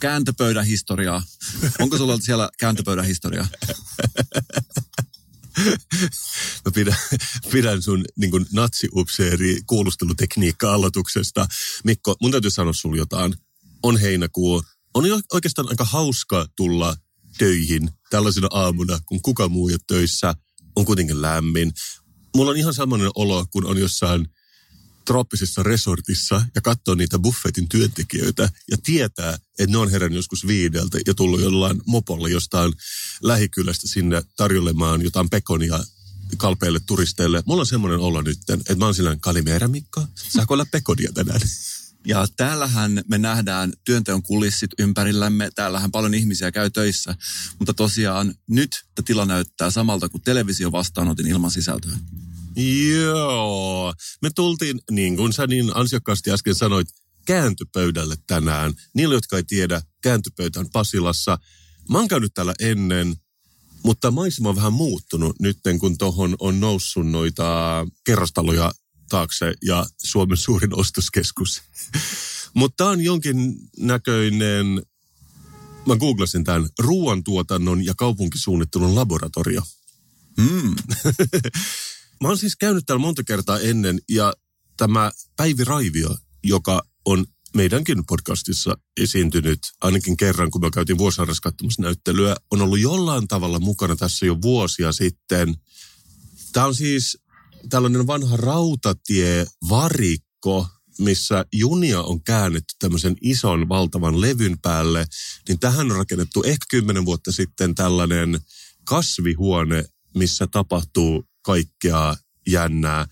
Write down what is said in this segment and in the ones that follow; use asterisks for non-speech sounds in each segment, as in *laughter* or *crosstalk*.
Kääntöpöydän historiaa. Onko sulla siellä kääntöpöydän historiaa? *laughs* Mä pidän, pidän sun niin natsiupseeri kuulustelutekniikka aloituksesta. Mikko, mun täytyy sanoa sulle jotain. On heinäkuu. On jo oikeastaan aika hauska tulla töihin tällaisena aamuna, kun kuka muu ei ole töissä. On kuitenkin lämmin. Mulla on ihan samanlainen olo, kun on jossain trooppisessa resortissa ja katsoo niitä buffetin työntekijöitä ja tietää, että ne on herännyt joskus viideltä ja tullut jollain mopolla jostain lähikylästä sinne tarjolemaan jotain pekonia kalpeille turisteille. Mulla on semmoinen olo nyt, että mä oon sillä Kalimera Mikko, saako olla pekonia tänään? Ja täällähän me nähdään työnteon kulissit ympärillämme. Täällähän paljon ihmisiä käy töissä. Mutta tosiaan nyt tila näyttää samalta kuin televisio vastaanotin ilman sisältöä. Joo. Me tultiin, niin kuin sä niin ansiokkaasti äsken sanoit, kääntöpöydälle tänään. Niille, jotka ei tiedä, kääntöpöytä on Pasilassa. Mä oon käynyt täällä ennen, mutta maisema on vähän muuttunut nyt, kun tuohon on noussut noita kerrostaloja taakse ja Suomen suurin ostoskeskus. *laughs* mutta tämä on jonkin näköinen, mä googlasin tämän, ruoantuotannon ja kaupunkisuunnittelun laboratorio. Mm. *laughs* Mä oon siis käynyt täällä monta kertaa ennen ja tämä Päivi Raivio, joka on meidänkin podcastissa esiintynyt ainakin kerran, kun me käytiin katsomassa näyttelyä, on ollut jollain tavalla mukana tässä jo vuosia sitten. Tämä on siis tällainen vanha rautatievarikko, missä junia on käännetty tämmöisen ison valtavan levyn päälle, niin tähän on rakennettu ehkä kymmenen vuotta sitten tällainen kasvihuone, missä tapahtuu kaikkea jännää.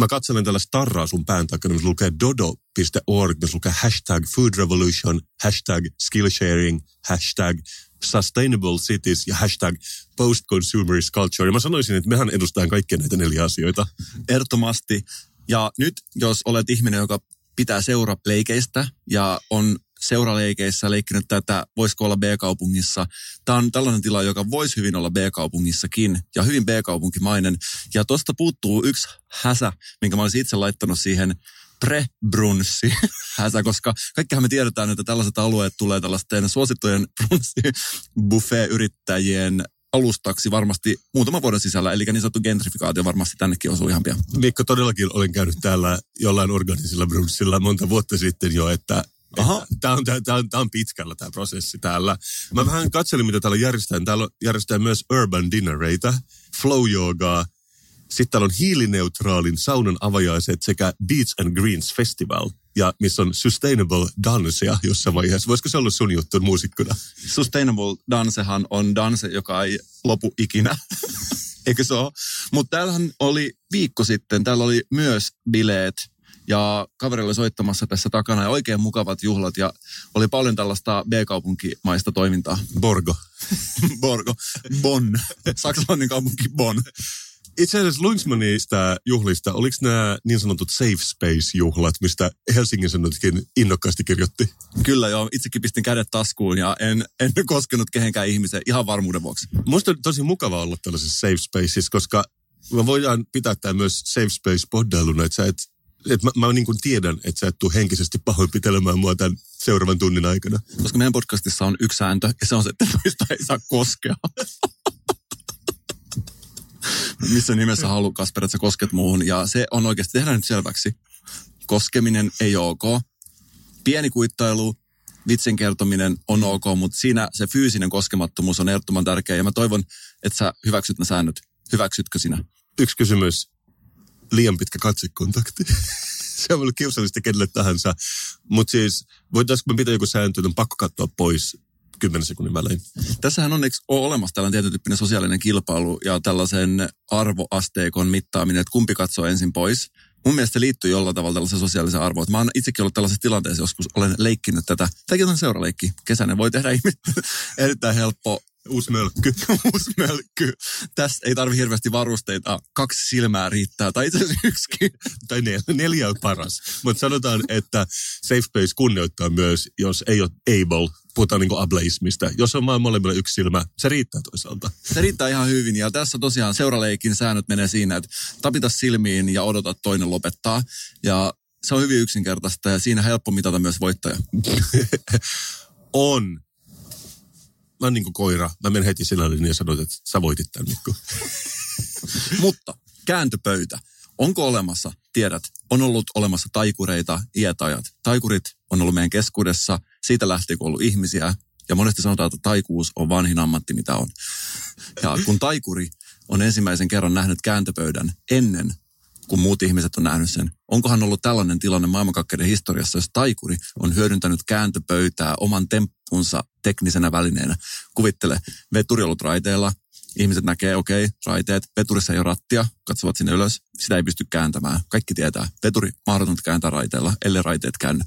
Mä katselen tällä starraa sun pään takana, missä lukee dodo.org, missä lukee hashtag food revolution, hashtag skillsharing, hashtag sustainable cities ja hashtag post-consumerist culture. Ja mä sanoisin, että mehän edustamme kaikkia näitä neljä asioita. Ehdottomasti. Ja nyt, jos olet ihminen, joka pitää seuraleikeistä ja on seuraleikeissä leikkinyt tätä, voisiko olla B-kaupungissa. Tämä on tällainen tila, joka voisi hyvin olla B-kaupungissakin ja hyvin B-kaupunkimainen. Ja tuosta puuttuu yksi häsä, minkä mä olisin itse laittanut siihen pre-brunssi *laughs* häsä, koska kaikkihan me tiedetään, että tällaiset alueet tulee tällaisten suosittujen *laughs* brunssi-buffet-yrittäjien alustaksi varmasti muutaman vuoden sisällä, eli niin sanottu gentrifikaatio varmasti tännekin osuu ihan pian. Mikko, todellakin olen käynyt täällä jollain organisilla brunssilla monta vuotta sitten jo, että Aha. Tämä on, tämä, on, tämä on pitkällä tämä prosessi täällä. Mä vähän katselin, mitä täällä järjestetään. Täällä järjestetään myös urban dinnereita, flow yogaa, sitten täällä on hiilineutraalin saunan avajaiset sekä Beats and Greens Festival, ja missä on Sustainable Dancea jossain vaiheessa. Voisiko se olla sun juttu muusikkona? Sustainable Dancehan on danse, joka ei lopu ikinä. *laughs* Eikö se ole? Mutta täällähän oli viikko sitten, täällä oli myös bileet ja kaverilla oli soittamassa tässä takana ja oikein mukavat juhlat ja oli paljon tällaista B-kaupunkimaista toimintaa. Borgo. *laughs* Borgo. Bonn. Saksalainen kaupunki Bonn. Itse asiassa Luinsmanista juhlista, oliko nämä niin sanotut safe space-juhlat, mistä Helsingin Sanotkin innokkaasti kirjoitti? Kyllä joo, itsekin pistin kädet taskuun ja en, en koskenut kehenkään ihmiseen ihan varmuuden vuoksi. Musta on tosi mukava olla tällaisessa safe spaces, koska me voidaan pitää tämä myös safe space poddailuna, että sä et että mä, mä niin kuin tiedän, että sä et tule henkisesti pahoinpitelemään mua tämän seuraavan tunnin aikana. Koska meidän podcastissa on yksi sääntö, ja se on se, että toista ei saa koskea. Missä nimessä haluaa Kasper, että sä kosket muuhun. Ja se on oikeasti, tehdään nyt selväksi. Koskeminen ei ole ok. Pieni kuittailu, vitsin kertominen on ok, mutta siinä se fyysinen koskemattomuus on ehdottoman tärkeä. Ja mä toivon, että sä hyväksyt ne säännöt. Hyväksytkö sinä? Yksi kysymys liian pitkä katsekontakti. *laughs* se on ollut kiusallista kenelle tahansa. Mutta siis, voitaisiinko me pitää joku sääntö, on pakko katsoa pois 10 sekunnin välein. Tässähän on ole olemassa tällainen tietyn tyyppinen sosiaalinen kilpailu ja tällaisen arvoasteikon mittaaminen, että kumpi katsoo ensin pois. Mun mielestä se liittyy jollain tavalla tällaisen sosiaalisen arvoon. Mä oon itsekin ollut tällaisessa tilanteessa, joskus olen leikkinyt tätä. Tämäkin on seuraleikki. Kesäinen voi tehdä ihmistä *laughs* erittäin helppo Uusi mölkky. *laughs* Uusi mölkky. Tässä ei tarvi hirveästi varusteita. Kaksi silmää riittää, tai itse asiassa yksikin. tai nel, neljä on paras. Mutta sanotaan, että Safe Space kunnioittaa myös, jos ei ole able, puhutaan niin ableismista. Jos on molemmilla yksi silmä, se riittää toisaalta. Se riittää ihan hyvin. Ja tässä tosiaan seuraleikin säännöt menee siinä, että tapita silmiin ja odota toinen lopettaa. Ja se on hyvin yksinkertaista ja siinä helppo mitata myös voittaja. *laughs* on. Mä niin kuin koira. Mä menen heti sillä ja sanoin, että sä voitit tämän Mikko. *laughs* Mutta kääntöpöytä. Onko olemassa? Tiedät, on ollut olemassa taikureita ietajat. Taikurit on ollut meidän keskuudessa. Siitä lähtien, kun on ollut ihmisiä. Ja monesti sanotaan, että taikuus on vanhin ammatti, mitä on. Ja kun taikuri on ensimmäisen kerran nähnyt kääntöpöydän ennen kun muut ihmiset on nähnyt sen. Onkohan ollut tällainen tilanne maailmankakkeiden historiassa, jos taikuri on hyödyntänyt kääntöpöytää oman temppunsa teknisenä välineenä? Kuvittele, veturi ollut raiteella, ihmiset näkee, okei, okay, raiteet, veturissa ei ole rattia, katsovat sinne ylös, sitä ei pysty kääntämään. Kaikki tietää, veturi mahdotonta kääntää raiteella, ellei raiteet käänny.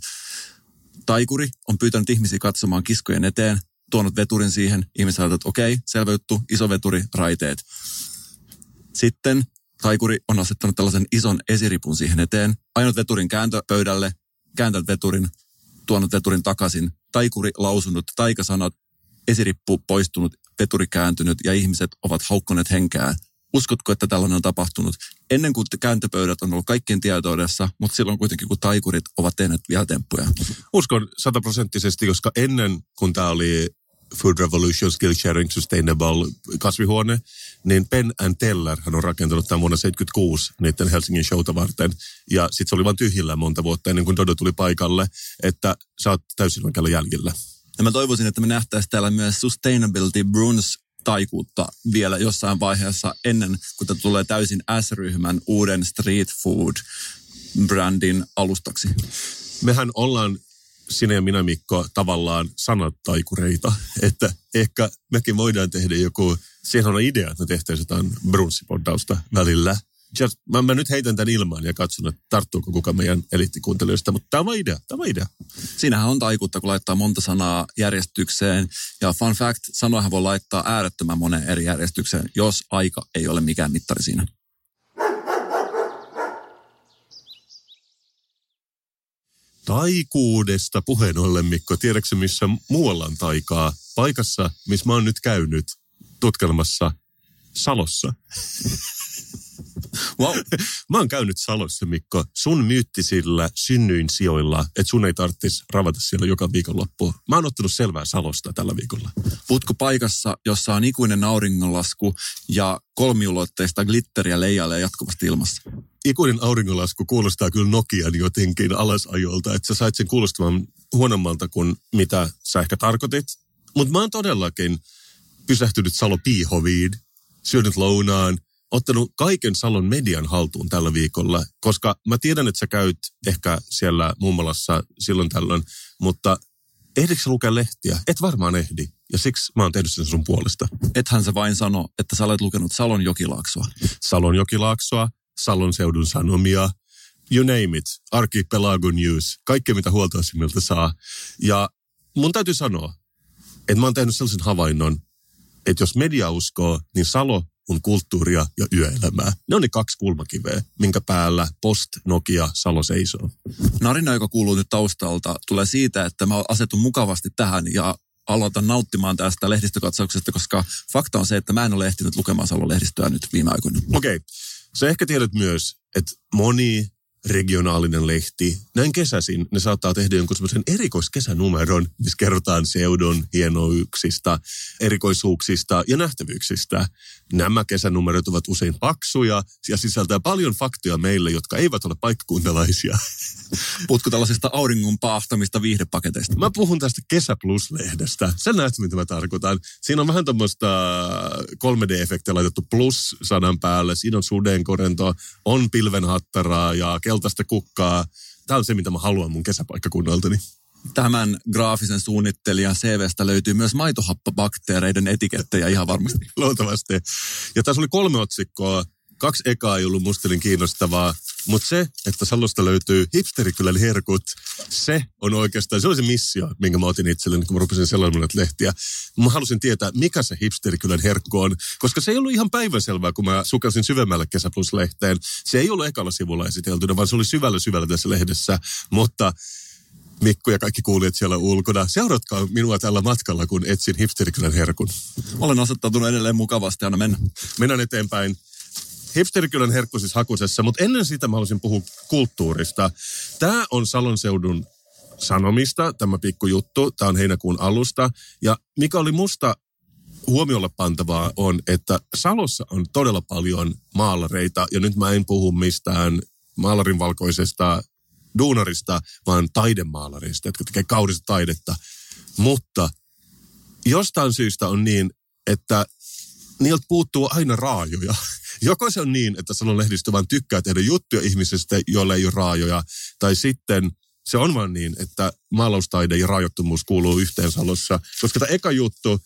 Taikuri on pyytänyt ihmisiä katsomaan kiskojen eteen, tuonut veturin siihen, ihmiset että okei, okay, selvä juttu, iso veturi, raiteet. Sitten taikuri on asettanut tällaisen ison esiripun siihen eteen, ainut veturin kääntöpöydälle, kääntänyt veturin, tuonut veturin takaisin, taikuri lausunut taikasanat, esirippu poistunut, veturi kääntynyt ja ihmiset ovat haukkoneet henkeään. Uskotko, että tällainen on tapahtunut? Ennen kuin kääntöpöydät on ollut kaikkien tietoudessa, mutta silloin kuitenkin kun taikurit ovat tehneet vielä temppuja. Uskon sataprosenttisesti, koska ennen kun tämä oli Food Revolution Skill Sharing Sustainable kasvihuone, niin Penn and Teller hän on rakentanut tämän vuonna 76 niiden Helsingin showta varten. Ja sitten se oli vain tyhjillä monta vuotta ennen kuin Dodo tuli paikalle, että sä oot täysin oikealla jäljellä. Ja mä toivoisin, että me nähtäisiin täällä myös Sustainability Bruns taikuutta vielä jossain vaiheessa ennen kuin tulee täysin S-ryhmän uuden street food brändin alustaksi. Mehän ollaan sinä ja minä Mikko tavallaan sanattaikureita, että ehkä mekin voidaan tehdä joku, siihen on idea, että me tehtäisiin jotain brunssipoddausta välillä. Just, mä, mä, nyt heitän tämän ilmaan ja katson, että tarttuuko kuka meidän eliittikuuntelijoista, mutta tämä on idea, tämä on idea. Siinähän on taikuutta, kun laittaa monta sanaa järjestykseen. Ja fun fact, sanoahan voi laittaa äärettömän monen eri järjestykseen, jos aika ei ole mikään mittari siinä. Taikuudesta puheen ollen, Mikko, tiedätkö missä muualla on taikaa? Paikassa, missä mä oon nyt käynyt tutkelmassa Salossa. Wow. Mä oon käynyt Salossa, Mikko, sun myyttisillä synnyin sijoilla, että sun ei tarvitsisi ravata siellä joka viikonloppu. Mä oon ottanut selvää Salosta tällä viikolla. Puhutko paikassa, jossa on ikuinen auringonlasku ja kolmiulotteista glitteriä leijailee jatkuvasti ilmassa? Ikuinen auringonlasku kuulostaa kyllä Nokian jotenkin alasajolta, että sä sait sen kuulostamaan huonommalta kuin mitä sä ehkä tarkoitit. Mutta mä oon todellakin pysähtynyt Salo Piihoviin, syönyt lounaan, ottanut kaiken Salon median haltuun tällä viikolla, koska mä tiedän, että sä käyt ehkä siellä mummolassa silloin tällöin, mutta ehdikö sä lukea lehtiä? Et varmaan ehdi. Ja siksi mä oon tehnyt sen sun puolesta. Ethän sä vain sano, että sä olet lukenut Salon jokilaaksoa. Salon jokilaaksoa, Salon seudun sanomia, you name it, Archipelago News, kaikki mitä huoltoasemilta saa. Ja mun täytyy sanoa, että mä oon tehnyt sellaisen havainnon, että jos media uskoo, niin Salo on kulttuuria ja yöelämää. Ne on ne kaksi kulmakiveä, minkä päällä Post, Nokia, Salo seisoo. Narina, joka kuuluu nyt taustalta, tulee siitä, että mä asetun mukavasti tähän ja aloitan nauttimaan tästä lehdistökatsauksesta, koska fakta on se, että mä en ole ehtinyt lukemaan Salon lehdistöä nyt viime aikoina. Okei. Okay. Sä ehkä tiedät myös, että moni regionaalinen lehti. Näin kesäisin ne saattaa tehdä jonkun semmoisen erikoiskesänumeron, missä kerrotaan seudun hienouksista, erikoisuuksista ja nähtävyyksistä. Nämä kesänumerot ovat usein paksuja ja sisältää paljon faktoja meille, jotka eivät ole paikkakuntalaisia. *laughs* Puhutko tällaisista auringon paahtamista viihdepaketeista? Mä puhun tästä Kesä Plus-lehdestä. Sä näet, mitä mä tarkoitan. Siinä on vähän tämmöistä 3D-efektiä laitettu plus-sanan päälle. Siinä on sudenkorento, on pilvenhattaraa ja keltaista kukkaa. Tämä on se, mitä mä haluan mun kesäpaikkakunnaltani. Tämän graafisen suunnittelijan CVstä löytyy myös maitohappobakteereiden etikettejä ihan varmasti. Luultavasti. Ja tässä oli kolme otsikkoa. Kaksi ekaa ei ollut musta niin kiinnostavaa, mutta se, että Salosta löytyy hipsterikylän herkut, se on oikeastaan, se oli se missio, minkä mä otin itselleni, kun mä rupesin sellainen lehtiä. Mä halusin tietää, mikä se hipsterikylän herkku on, koska se ei ollut ihan päivänselvää, kun mä sukasin syvemmälle Kesä Plus-lehteen. Se ei ollut ekalla sivulla esiteltynä, vaan se oli syvällä syvällä tässä lehdessä, mutta Mikko ja kaikki kuulijat siellä ulkona. Seuratkaa minua tällä matkalla, kun etsin hipsterikylän herkun. Olen asettautunut edelleen mukavasti, aina mennä. Mennään eteenpäin. Hipsterikylän herkku siis hakusessa, mutta ennen sitä mä haluaisin puhua kulttuurista. Tämä on Salon seudun sanomista, tämä pikkujuttu. Tämä on heinäkuun alusta. Ja mikä oli musta huomiolle pantavaa on, että Salossa on todella paljon maalareita. Ja nyt mä en puhu mistään maalarin valkoisesta duunarista, vaan taidemaalarista, jotka tekee kaudista taidetta. Mutta jostain syystä on niin, että niiltä puuttuu aina raajoja. *laughs* Joko se on niin, että sanon lehdistö vaan tykkää tehdä juttuja ihmisistä, joilla ei ole raajoja, tai sitten se on vaan niin, että maalaustaide ja raajottomuus kuuluu yhteen salossa. Koska tämä eka juttu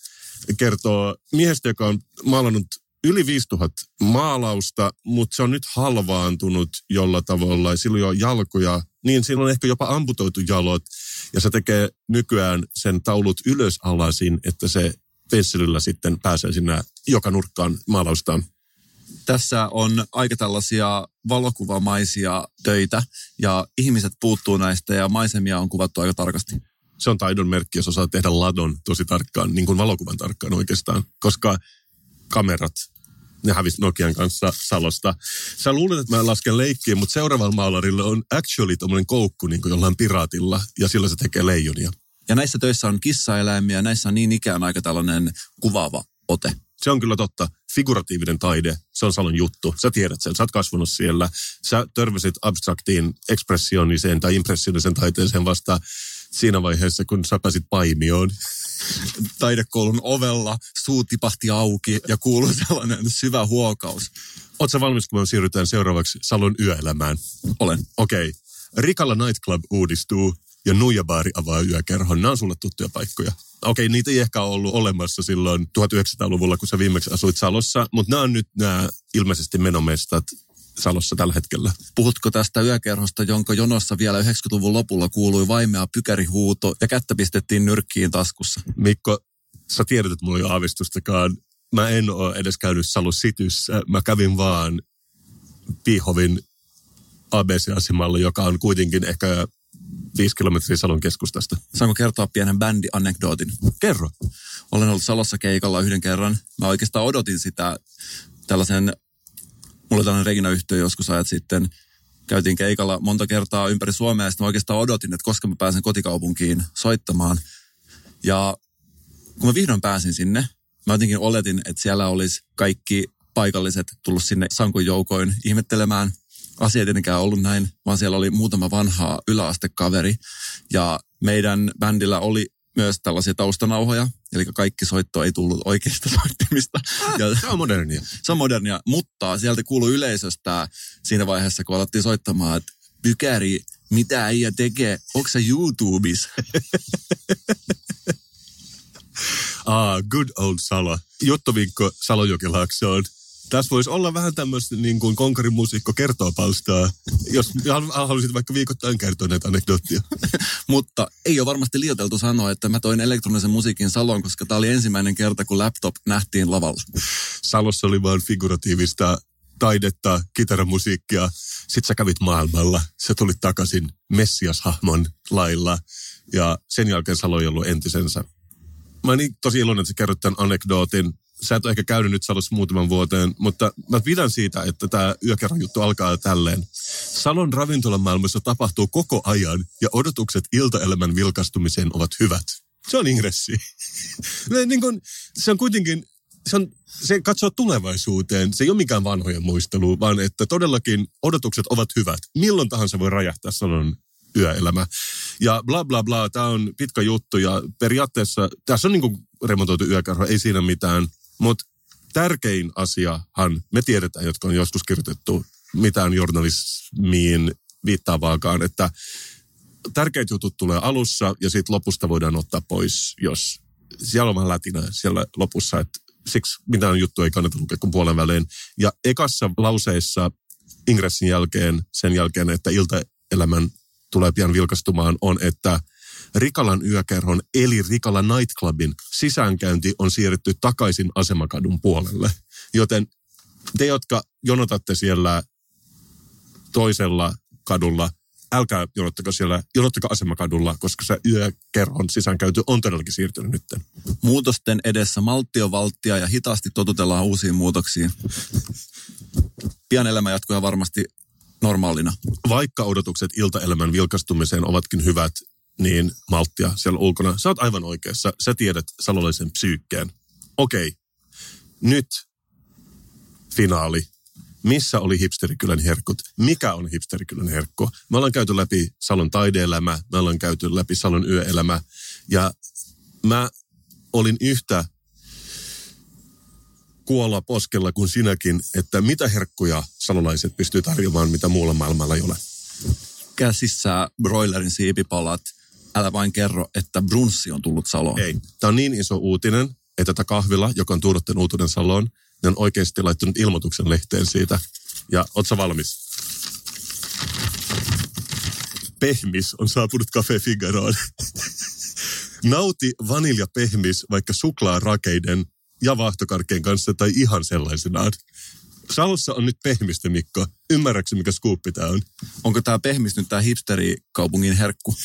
kertoo miehestä, joka on maalannut yli 5000 maalausta, mutta se on nyt halvaantunut jolla tavalla. Silloin on jalkoja, niin silloin on ehkä jopa amputoitu jalot. Ja se tekee nykyään sen taulut ylös alasin, että se pensselillä sitten pääsee sinne joka nurkkaan maalaustaan. Tässä on aika tällaisia valokuvamaisia töitä ja ihmiset puuttuu näistä ja maisemia on kuvattu aika tarkasti. Se on taidon merkki, jos osaa tehdä ladon tosi tarkkaan, niin kuin valokuvan tarkkaan oikeastaan, koska kamerat ne hävisi Nokian kanssa Salosta. Sä luulet, että mä lasken leikkiä, mutta seuraavalla maalarilla on actually tommonen koukku niin kuin jollain piraatilla, ja sillä se tekee leijonia. Ja näissä töissä on kissaeläimiä, näissä on niin ikään aika tällainen kuvaava ote. Se on kyllä totta. Figuratiivinen taide, se on Salon juttu. Sä tiedät sen, sä oot kasvanut siellä. Sä törmäsit abstraktiin, ekspressioniseen tai impressioniseen taiteeseen vasta siinä vaiheessa, kun sä pääsit paimioon. *laughs* Taidekoulun ovella suu tipahti auki ja kuului sellainen syvä huokaus. Oletko valmis, kun me siirrytään seuraavaksi Salon yöelämään? Olen. Okei. Okay. Rikalla Nightclub uudistuu ja Nuijabaari avaa yökerhon. Nämä on sulle tuttuja paikkoja. Okei, okay, niitä ei ehkä ollut olemassa silloin 1900-luvulla, kun sä viimeksi asuit Salossa, mutta nämä on nyt nämä ilmeisesti menomestat Salossa tällä hetkellä. Puhutko tästä yökerhosta, jonka jonossa vielä 90-luvun lopulla kuului vaimea pykärihuuto ja kättä pistettiin nyrkkiin taskussa? Mikko, sä tiedät, että mulla ei ole aavistustakaan. Mä en ole edes käynyt Salon Sityssä. Mä kävin vaan Pihovin ABC-asemalla, joka on kuitenkin ehkä viisi kilometriä Salon keskustasta. Saanko kertoa pienen bändi-anekdootin? Kerro. Olen ollut Salossa keikalla yhden kerran. Mä oikeastaan odotin sitä tällaisen, mulla tällainen Regina-yhtiö joskus ajat sitten. Käytiin keikalla monta kertaa ympäri Suomea ja sitten mä oikeastaan odotin, että koska mä pääsen kotikaupunkiin soittamaan. Ja kun mä vihdoin pääsin sinne, mä jotenkin oletin, että siellä olisi kaikki paikalliset tullut sinne sankun joukoin ihmettelemään asia tietenkään ollut näin, vaan siellä oli muutama vanha yläastekaveri. Ja meidän bändillä oli myös tällaisia taustanauhoja, eli kaikki soitto ei tullut oikeista *laughs* soittimista. Ah, ja, se on modernia. Se on modernia, mutta sieltä kuului yleisöstä siinä vaiheessa, kun alettiin soittamaan, että Pykäri, mitä äijä tekee? Onko se YouTubessa? *laughs* ah, good old Salo. Juttuvinkko Salojokilaksoon tässä voisi olla vähän tämmöistä niin kuin konkarin musiikko kertoo palstaa, jos haluaisit vaikka viikoittain kertoa näitä anekdoottia. *laughs* Mutta ei ole varmasti liioiteltu sanoa, että mä toin elektronisen musiikin Saloon, koska tämä oli ensimmäinen kerta, kun laptop nähtiin lavalla. Salossa oli vain figuratiivista taidetta, kitaramusiikkia. Sitten sä kävit maailmalla. Sä tulit takaisin Messias-hahmon lailla. Ja sen jälkeen Salo ei ollut entisensä. Mä niin tosi iloinen, että sä kerrot tämän anekdootin sä et ole ehkä käynyt nyt Salossa muutaman vuoteen, mutta mä pidän siitä, että tämä yökerran juttu alkaa tälleen. Salon ravintolamaailmassa tapahtuu koko ajan ja odotukset iltaelämän vilkastumiseen ovat hyvät. Se on ingressi. *laughs* niin kun, se on kuitenkin, se, on, se katsoo tulevaisuuteen. Se ei ole mikään vanhojen muistelu, vaan että todellakin odotukset ovat hyvät. Milloin tahansa voi räjähtää Salon yöelämä. Ja bla bla bla, tämä on pitkä juttu ja periaatteessa tässä on niin kuin remontoitu yökerho, ei siinä mitään. Mutta tärkein asiahan, me tiedetään, jotka on joskus kirjoitettu mitään journalismiin viittaavaakaan, että tärkeät jutut tulee alussa ja sitten lopusta voidaan ottaa pois, jos siellä on vähän lätinä siellä lopussa, että siksi mitään juttua ei kannata lukea kuin puolen välein. Ja ekassa lauseessa ingressin jälkeen, sen jälkeen, että iltaelämän tulee pian vilkastumaan, on, että Rikalan yökerhon eli Rikala Nightclubin sisäänkäynti on siirretty takaisin asemakadun puolelle. Joten te, jotka jonotatte siellä toisella kadulla, älkää jonottako siellä, jonottako asemakadulla, koska se yökerhon sisäänkäynti on todellakin siirtynyt nyt. Muutosten edessä malttio valttia ja hitaasti totutellaan uusiin muutoksiin. Pian elämä jatkuu varmasti normaalina. Vaikka odotukset iltaelämän vilkastumiseen ovatkin hyvät, niin malttia siellä ulkona. Sä oot aivan oikeassa. Sä tiedät salolaisen psyykkeen. Okei, nyt finaali. Missä oli hipsterikylän herkkut? Mikä on hipsterikylän herkku? Me ollaan käyty läpi Salon taideelämä, me ollaan käyty läpi Salon yöelämä. Ja mä olin yhtä kuolla poskella kuin sinäkin, että mitä herkkuja salolaiset pystyy tarjoamaan, mitä muulla maailmalla ei ole. Käsissä broilerin siipipalat. Älä vain kerro, että brunssi on tullut Saloon. Ei. Tämä on niin iso uutinen, että tämä kahvila, joka on tuonut uutinen Saloon, ne on oikeasti laittanut ilmoituksen lehteen siitä. Ja oot sä valmis? Pehmis on saapunut Cafe Figaroon. *laughs* Nauti vaniljapehmis vaikka suklaarakeiden ja vaahtokarkkeen kanssa tai ihan sellaisenaan. Salossa on nyt pehmistä, Mikko. Ymmärrätkö, mikä skuuppi tämä on? Onko tämä pehmis nyt tämä hipsterikaupungin herkku?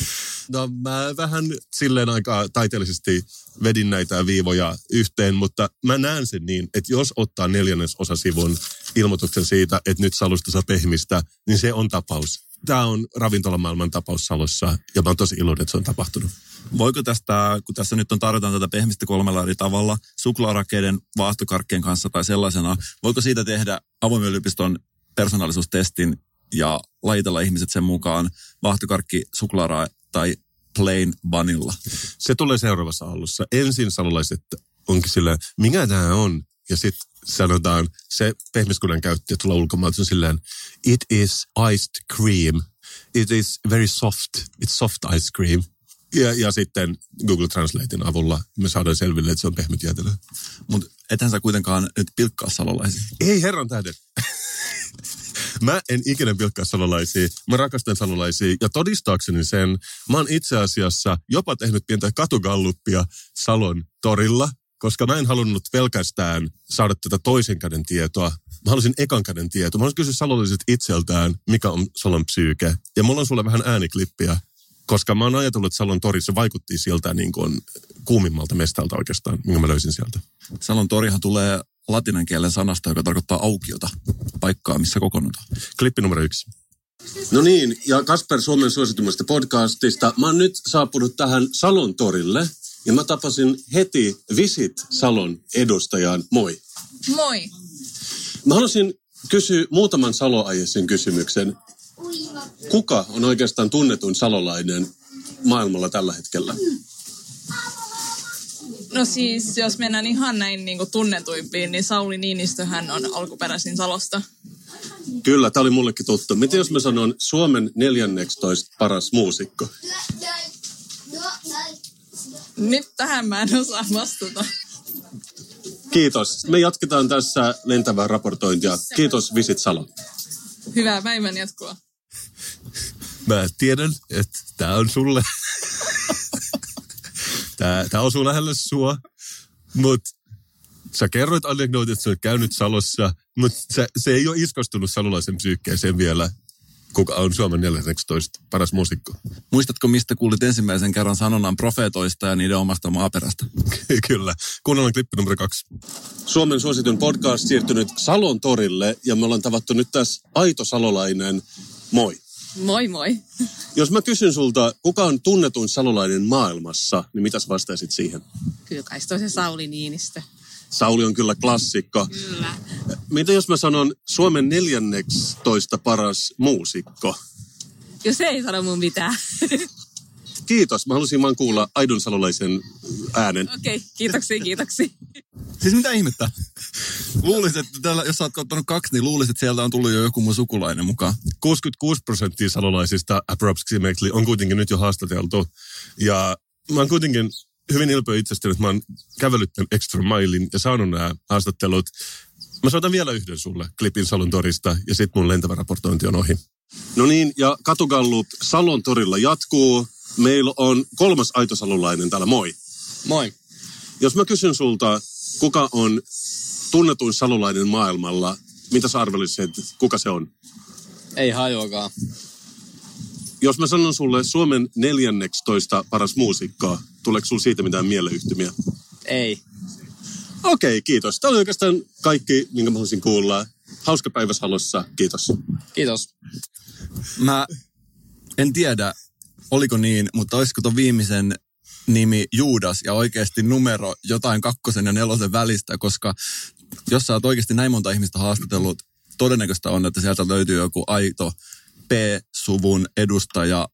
No mä vähän silleen aika taiteellisesti vedin näitä viivoja yhteen, mutta mä näen sen niin, että jos ottaa neljännes sivun ilmoituksen siitä, että nyt Salosta saa pehmistä, niin se on tapaus. Tämä on ravintolamaailman tapaus Salossa ja mä oon tosi iloinen, että se on tapahtunut. Voiko tästä, kun tässä nyt on tarjotaan tätä pehmistä kolmella eri tavalla, suklaarakeiden, vaahtokarkkeen kanssa tai sellaisena, voiko siitä tehdä avoimen yliopiston persoonallisuustestin ja lajitella ihmiset sen mukaan vaahtokarkki, suklaaraa tai plain vanilla? Se tulee seuraavassa alussa. Ensin salolaiset onkin silleen, mikä tämä on? Ja sitten sanotaan, se pehmiskunnan käyttäjä tulee ulkomailta on silleen, it is iced cream. It is very soft. It's soft ice cream. Ja, ja sitten Google Translatein avulla me saadaan selville, että se on pehmytietelö. Mutta ethän sä kuitenkaan nyt pilkkaa salolaisia. Ei herran tähden. Mä en ikinä pilkkaa salolaisia. Mä rakastan salolaisia. Ja todistaakseni sen, mä oon itse asiassa jopa tehnyt pientä katugalluppia Salon torilla, koska mä en halunnut pelkästään saada tätä toisen käden tietoa. Mä halusin ekan käden tietoa. Mä haluaisin kysyä salolaiset itseltään, mikä on Salon psyyke. Ja mulla on sulle vähän ääniklippiä koska mä oon ajatellut, että Salon tori, se vaikutti sieltä niin kuin kuumimmalta mestalta oikeastaan, minkä mä löysin sieltä. Salon torihan tulee latinan kielen sanasta, joka tarkoittaa aukiota, paikkaa, missä kokoonnutaan. Klippi numero yksi. No niin, ja Kasper Suomen suositummasta podcastista. Mä oon nyt saapunut tähän Salon torille ja mä tapasin heti Visit Salon edustajan. Moi. Moi. Mä haluaisin kysyä muutaman saloaiheisen kysymyksen. Kuka on oikeastaan tunnetun salolainen maailmalla tällä hetkellä? No siis, jos mennään ihan näin niin kuin tunnetuimpiin, niin Sauli Niinistöhän on alkuperäisin Salosta. Kyllä, tämä oli mullekin tuttu. Miten jos mä sanon Suomen 14 paras muusikko? Nyt tähän mä en osaa vastata. Kiitos. Me jatketaan tässä lentävää raportointia. Kiitos Visit Salo. Hyvää päivän jatkoa. Mä tiedän, että tämä on sulle. Tämä, tämä osuu lähelle sua, mutta sä kerroit anekdootit, että sä olet käynyt Salossa, mutta se, se ei ole iskostunut salolaisen psyykkeeseen vielä, kuka on Suomen 14 paras muusikko. Muistatko, mistä kuulit ensimmäisen kerran sanonnan profeetoista ja niiden omasta maaperästä? *laughs* Kyllä. Kuunnellaan klippi numero kaksi. Suomen suositun podcast siirtynyt Salon torille ja me ollaan tavattu nyt tässä Aito Salolainen. Moi. Moi moi. Jos mä kysyn sulta, kuka on tunnetuin salolainen maailmassa, niin mitäs vastaisit siihen? Kyllä kai se Sauli Niinistö. Sauli on kyllä klassikko. Kyllä. Mitä jos mä sanon Suomen 14 paras muusikko? Jos ei sano mun mitään. Kiitos. Mä halusin vaan kuulla aidon salolaisen äänen. Okei, okay, kiitoksia, kiitoksia. Siis mitä ihmettä? Luulisit, että täällä, jos sä oot ottanut kaksi, niin luulisit, että sieltä on tullut jo joku mun sukulainen mukaan. 66 prosenttia salolaisista approximately on kuitenkin nyt jo haastateltu. Ja mä oon kuitenkin hyvin ylpeä itsestäni, että mä oon kävellyt tämän extra mailin ja saanut nämä haastattelut. Mä soitan vielä yhden sulle klipin Salon torista ja sitten mun lentävä raportointi on ohi. No niin, ja Katugallup Salon torilla jatkuu. Meillä on kolmas aitosalulainen täällä, moi. Moi. Jos mä kysyn sulta, kuka on tunnetuin salulainen maailmalla, mitä sä arvelisit, kuka se on? Ei hajoakaan. Jos mä sanon sulle Suomen 14 paras muusikkoa, tuleeko sulla siitä mitään mieleyhtymiä? Ei. Okei, kiitos. Tämä oli oikeastaan kaikki, minkä mä haluaisin kuulla. Hauska päivä Salossa. Kiitos. Kiitos. Mä en tiedä, oliko niin, mutta olisiko tuon viimeisen nimi Juudas ja oikeasti numero jotain kakkosen ja nelosen välistä, koska jos sä oot oikeasti näin monta ihmistä haastatellut, todennäköistä on, että sieltä löytyy joku aito P-suvun edustaja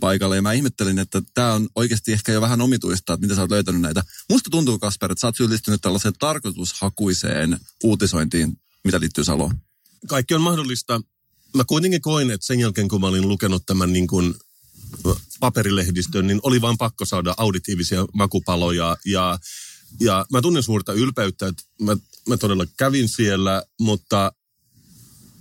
paikalle. Ja mä ihmettelin, että tämä on oikeasti ehkä jo vähän omituista, että miten sä oot löytänyt näitä. Musta tuntuu, Kasper, että sä oot syyllistynyt tällaiseen tarkoitushakuiseen uutisointiin, mitä liittyy Saloon. Kaikki on mahdollista. Mä kuitenkin koin, että sen jälkeen kun mä olin lukenut tämän niin kuin paperilehdistön, niin oli vaan pakko saada auditiivisia makupaloja. Ja, ja mä tunnen suurta ylpeyttä, että mä, mä todella kävin siellä, mutta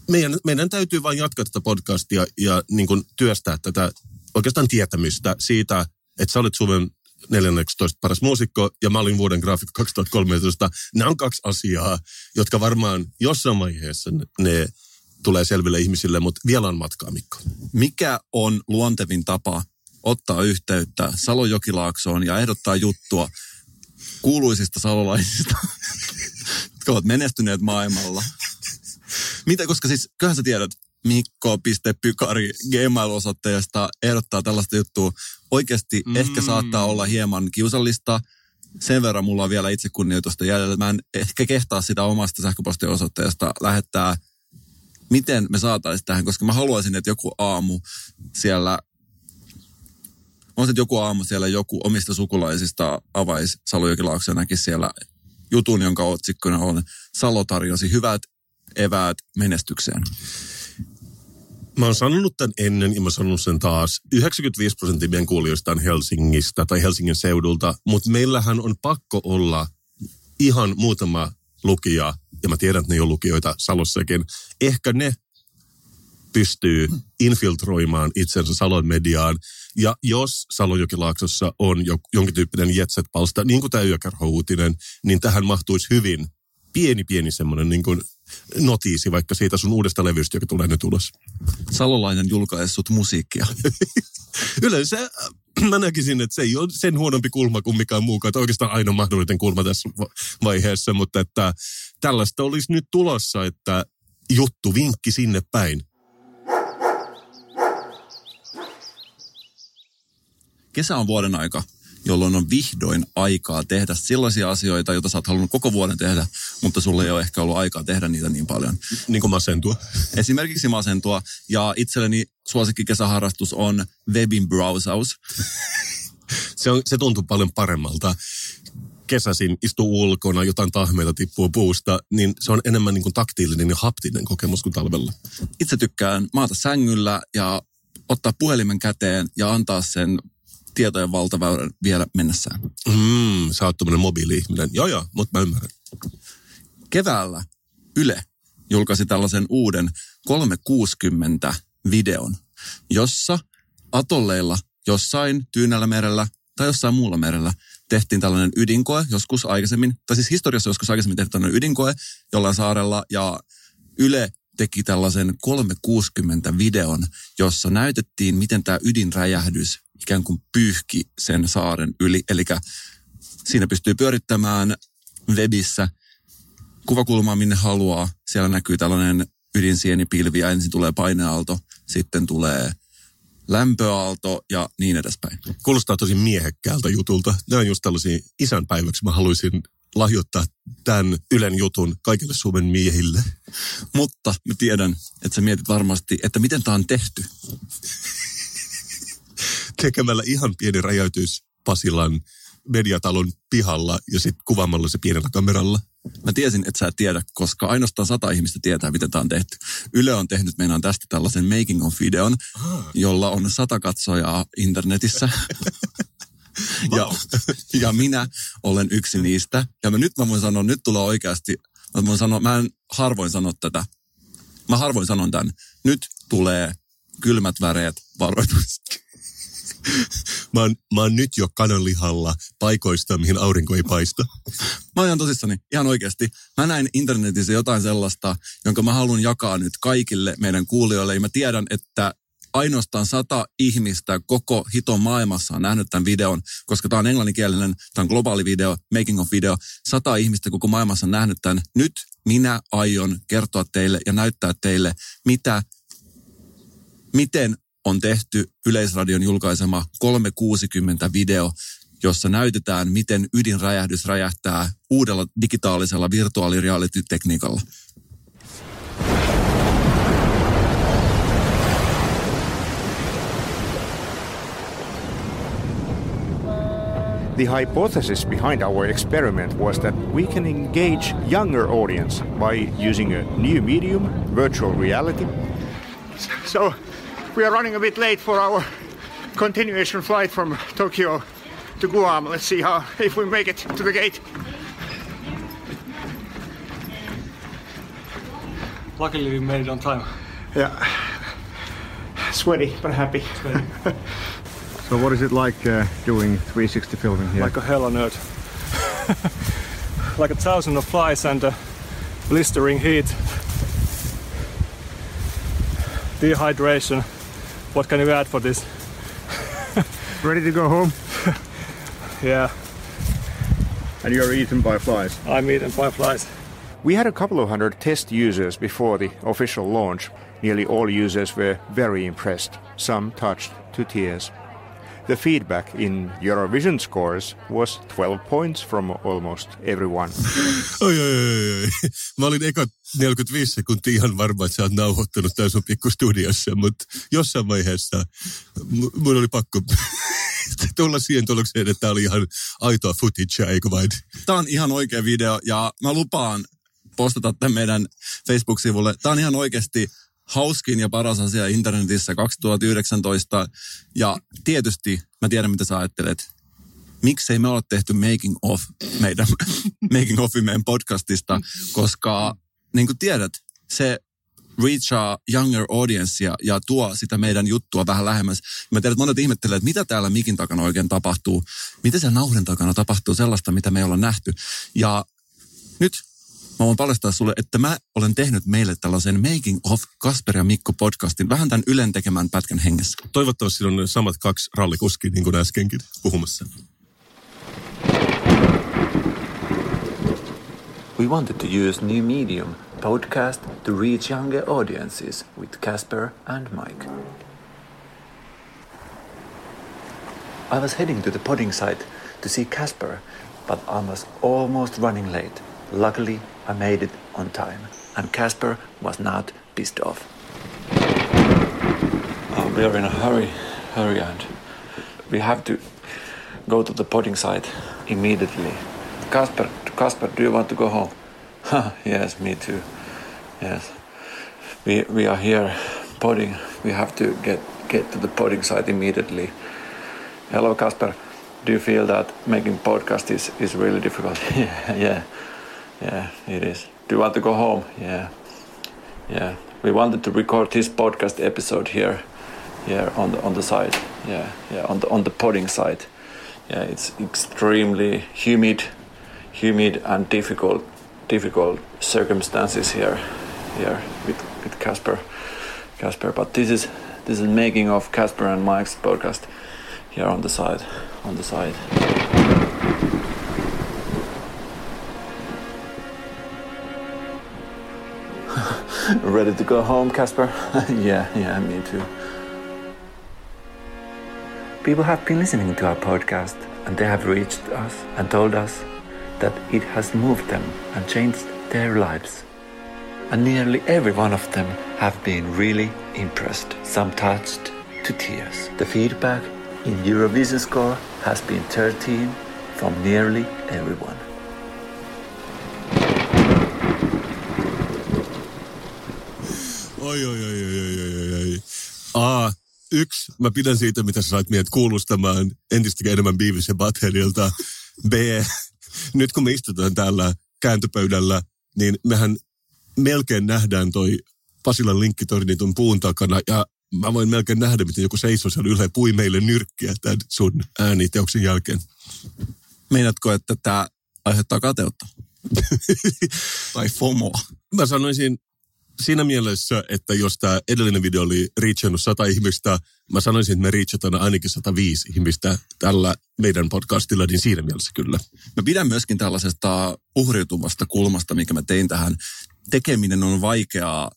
meidän, meidän täytyy vain jatkaa tätä podcastia ja niin kuin työstää tätä oikeastaan tietämystä siitä, että sä olet Suomen 14 paras muusikko ja mä olin vuoden graafikko 2013. Nämä on kaksi asiaa, jotka varmaan jossain vaiheessa ne tulee selville ihmisille, mutta vielä on matkaa, Mikko. Mikä on luontevin tapa ottaa yhteyttä Salojokilaaksoon ja ehdottaa juttua kuuluisista salolaisista, *laughs* jotka ovat menestyneet maailmalla? Mitä, koska siis, kyllähän sä tiedät, mikko.pykari gmail-osoitteesta ehdottaa tällaista juttua. Oikeasti mm. ehkä saattaa olla hieman kiusallista. Sen verran mulla on vielä itsekunnioitusta jäljellä. Mä en ehkä kehtaa sitä omasta sähköpostiosoitteesta lähettää, miten me saataisiin tähän, koska mä haluaisin, että joku aamu siellä on sitten joku aamu siellä joku omista sukulaisista avais Salojokilaakso ja näkisi siellä jutun, jonka otsikkona on Salo tarjosi hyvät eväät menestykseen. Mä oon sanonut tämän ennen ja mä sanon sen taas. 95 prosenttia meidän kuulijoista on Helsingistä tai Helsingin seudulta, mutta meillähän on pakko olla ihan muutama lukija, ja mä tiedän, että ne on lukijoita Salossakin. Ehkä ne pystyy infiltroimaan itsensä Salon mediaan. Ja jos Salojokilaaksossa on jo, jonkin tyyppinen jetset-palsta, niin kuin tämä yökerho-uutinen, niin tähän mahtuisi hyvin pieni, pieni semmoinen niin kuin notiisi vaikka siitä sun uudesta levystä, joka tulee nyt ulos. Salolainen julkaissut musiikkia. *laughs* Yleensä äh, mä näkisin, että se ei ole sen huonompi kulma kuin mikään muukaan. Että oikeastaan ainoa mahdollinen kulma tässä vaiheessa, mutta että tällaista olisi nyt tulossa, että juttu vinkki sinne päin. Kesä on vuoden aika, jolloin on vihdoin aikaa tehdä sellaisia asioita, joita sä oot halunnut koko vuoden tehdä, mutta sulle ei ole ehkä ollut aikaa tehdä niitä niin paljon. Niin kuin masentua. Esimerkiksi masentua. Ja itselleni suosikki kesäharrastus on webin browsaus. se, on, se tuntuu paljon paremmalta. Kesäsin istuu ulkona, jotain tahmeita tippuu puusta, niin se on enemmän niin kuin taktiilinen ja haptinen kokemus kuin talvella. Itse tykkään maata sängyllä ja ottaa puhelimen käteen ja antaa sen tietojen valtaväylän vielä mennessään. Mm, sä oot tämmönen mobiili-ihminen. Joo, joo, mutta mä ymmärrän. Keväällä Yle julkaisi tällaisen uuden 360-videon, jossa atolleilla jossain Tyynällä merellä tai jossain muulla merellä tehtiin tällainen ydinkoe joskus aikaisemmin, tai siis historiassa joskus aikaisemmin tehtiin tällainen ydinkoe jollain saarella, ja Yle teki tällaisen 360-videon, jossa näytettiin, miten tämä ydinräjähdys ikään kuin pyyhki sen saaren yli. Eli siinä pystyy pyörittämään webissä kuvakulmaa minne haluaa. Siellä näkyy tällainen ydinsienipilvi ja ensin tulee paineaalto, sitten tulee lämpöaalto ja niin edespäin. Kuulostaa tosi miehekkäältä jutulta. Nämä on just tällaisia isänpäiväksi. Mä haluaisin lahjoittaa tämän Ylen jutun kaikille Suomen miehille. Mutta mä tiedän, että sä mietit varmasti, että miten tämä on tehty. Tekemällä ihan pieni räjäytys Pasilan mediatalon pihalla ja sitten kuvaamalla se pienellä kameralla. Mä tiesin, että sä et tiedä, koska ainoastaan sata ihmistä tietää, miten tämä on tehty. Yle on tehnyt meinaan tästä tällaisen making of videon, jolla on sata katsojaa internetissä. *laughs* Ja, *laughs* ja minä olen yksi niistä. Ja mä, nyt mä voin sanoa, nyt tulee oikeasti, mä voin sanoa, mä en harvoin sano tätä. Mä harvoin sanon tämän. Nyt tulee kylmät väreet varoitus. *laughs* Mä oon, mä oon nyt jo kananlihalla paikoista, mihin aurinko ei paista. Mä oon ihan tosissani, ihan oikeasti. Mä näin internetissä jotain sellaista, jonka mä haluan jakaa nyt kaikille meidän kuulijoille. Ja mä tiedän, että ainoastaan sata ihmistä koko hiton maailmassa on nähnyt tämän videon, koska tämä on englanninkielinen, tämä on globaali video, making of video. Sata ihmistä koko maailmassa on nähnyt tämän. Nyt minä aion kertoa teille ja näyttää teille, mitä, miten on tehty Yleisradion julkaisema 360 video, jossa näytetään, miten ydinräjähdys räjähtää uudella digitaalisella virtuaalireality-tekniikalla. The hypothesis behind our experiment was that we can engage younger audience by using a new medium, virtual reality. So we are running a bit late for our continuation flight from Tokyo to Guam. Let's see how if we make it to the gate. Luckily, we made it on time. Yeah. Sweaty but happy. *laughs* So what is it like uh, doing 360 filming here? Like a hell on earth. *laughs* like a thousand of flies and a blistering heat. Dehydration. What can you add for this? *laughs* Ready to go home? Yeah, And you're eaten by flies. I'm eaten by flies. We had a couple of hundred test users before the official launch. Nearly all users were very impressed, some touched to tears. The feedback in Eurovision scores was 12 points from almost everyone. Oi, oi, oi. Mä olin ekat 45 sekuntia ihan varma, että sä oot nauhoittanut tämän sun pikkustudiossa, mutta jossain vaiheessa mu- mun oli pakko *laughs* tulla siihen tulokseen, että tämä oli ihan aitoa footagea, eikö vain? Tämä on ihan oikea video ja mä lupaan postata tämän meidän Facebook-sivulle. Tämä on ihan oikeasti hauskin ja paras asia internetissä 2019. Ja tietysti mä tiedän, mitä sä ajattelet. Miksei me olla tehty making of meidän, *laughs* making of meidän podcastista, koska niin kuin tiedät, se reachaa younger audience ja tuo sitä meidän juttua vähän lähemmäs. Mä tiedän, että monet ihmettelee, että mitä täällä mikin takana oikein tapahtuu. Mitä siellä nauhrin takana tapahtuu sellaista, mitä me ei olla nähty. Ja nyt mä voin paljastaa sulle, että mä olen tehnyt meille tällaisen Making of Kasper ja Mikko podcastin, vähän tämän Ylen tekemän pätkän hengessä. Toivottavasti siinä on samat kaksi rallikuskia, niin kuin äskenkin puhumassa. We wanted to use new medium, podcast, to reach younger audiences with Casper and Mike. I was heading to the podding site to see Casper, but I was almost running late. Luckily, I made it on time, and Casper was not pissed off. Uh, we are in a hurry, hurry, and we have to go to the podding site immediately. Casper, Casper, do you want to go home? *laughs* yes, me too. Yes, we we are here podding. We have to get get to the podding site immediately. Hello, Casper. Do you feel that making podcast is is really difficult? *laughs* yeah, yeah, yeah, it is. Do you want to go home? Yeah, yeah. We wanted to record this podcast episode here, here on the on the site. Yeah, yeah, on the on the podding side. Yeah, it's extremely humid, humid and difficult, difficult circumstances here, here with with Casper, Casper. But this is this is making of Casper and Mike's podcast here on the side, on the side. Ready to go home, Casper? *laughs* yeah, yeah, me too. People have been listening to our podcast and they have reached us and told us that it has moved them and changed their lives. And nearly every one of them have been really impressed, some touched to tears. The feedback in Eurovision score has been 13 from nearly everyone. Oi, oi, oi, oi, oi, oi, oi. A, Yksi, mä pidän siitä, mitä sä sait meidät kuulustamaan entistäkin enemmän Beavis ja Buttheadilta. B, nyt kun me istutaan täällä kääntöpöydällä, niin mehän melkein nähdään toi Pasilan linkkitorni tuon puun takana ja mä voin melkein nähdä, miten joku seisoo siellä ylhäällä pui meille nyrkkiä tämän sun ääniteoksen jälkeen. Meinaatko, että tämä aiheuttaa kateutta? *laughs* tai FOMOa? Mä sanoisin siinä mielessä, että jos tämä edellinen video oli reachannut 100 ihmistä, mä sanoisin, että me reachataan ainakin 105 ihmistä tällä meidän podcastilla, niin siinä mielessä kyllä. Mä pidän myöskin tällaisesta uhriutuvasta kulmasta, mikä mä tein tähän. Tekeminen on vaikeaa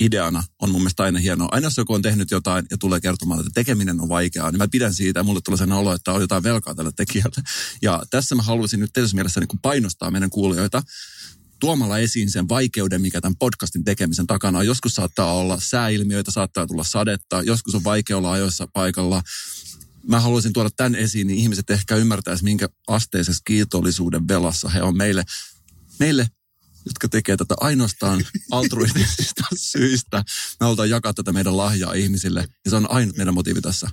ideana on mun mielestä aina hienoa. Aina jos joku on tehnyt jotain ja tulee kertomaan, että tekeminen on vaikeaa, niin mä pidän siitä ja mulle tulee sen olo, että on jotain velkaa tälle tekijälle. Ja tässä mä haluaisin nyt tietysti mielessä niin painostaa meidän kuulijoita tuomalla esiin sen vaikeuden, mikä tämän podcastin tekemisen takana on. Joskus saattaa olla sääilmiöitä, saattaa tulla sadetta, joskus on vaikea olla ajoissa paikalla. Mä haluaisin tuoda tämän esiin, niin ihmiset ehkä ymmärtäisi, minkä asteisessa kiitollisuuden velassa he on meille. Meille jotka tekee tätä ainoastaan *laughs* altruistisista syistä. Me halutaan jakaa tätä meidän lahjaa ihmisille ja se on ainut meidän motiivi tässä.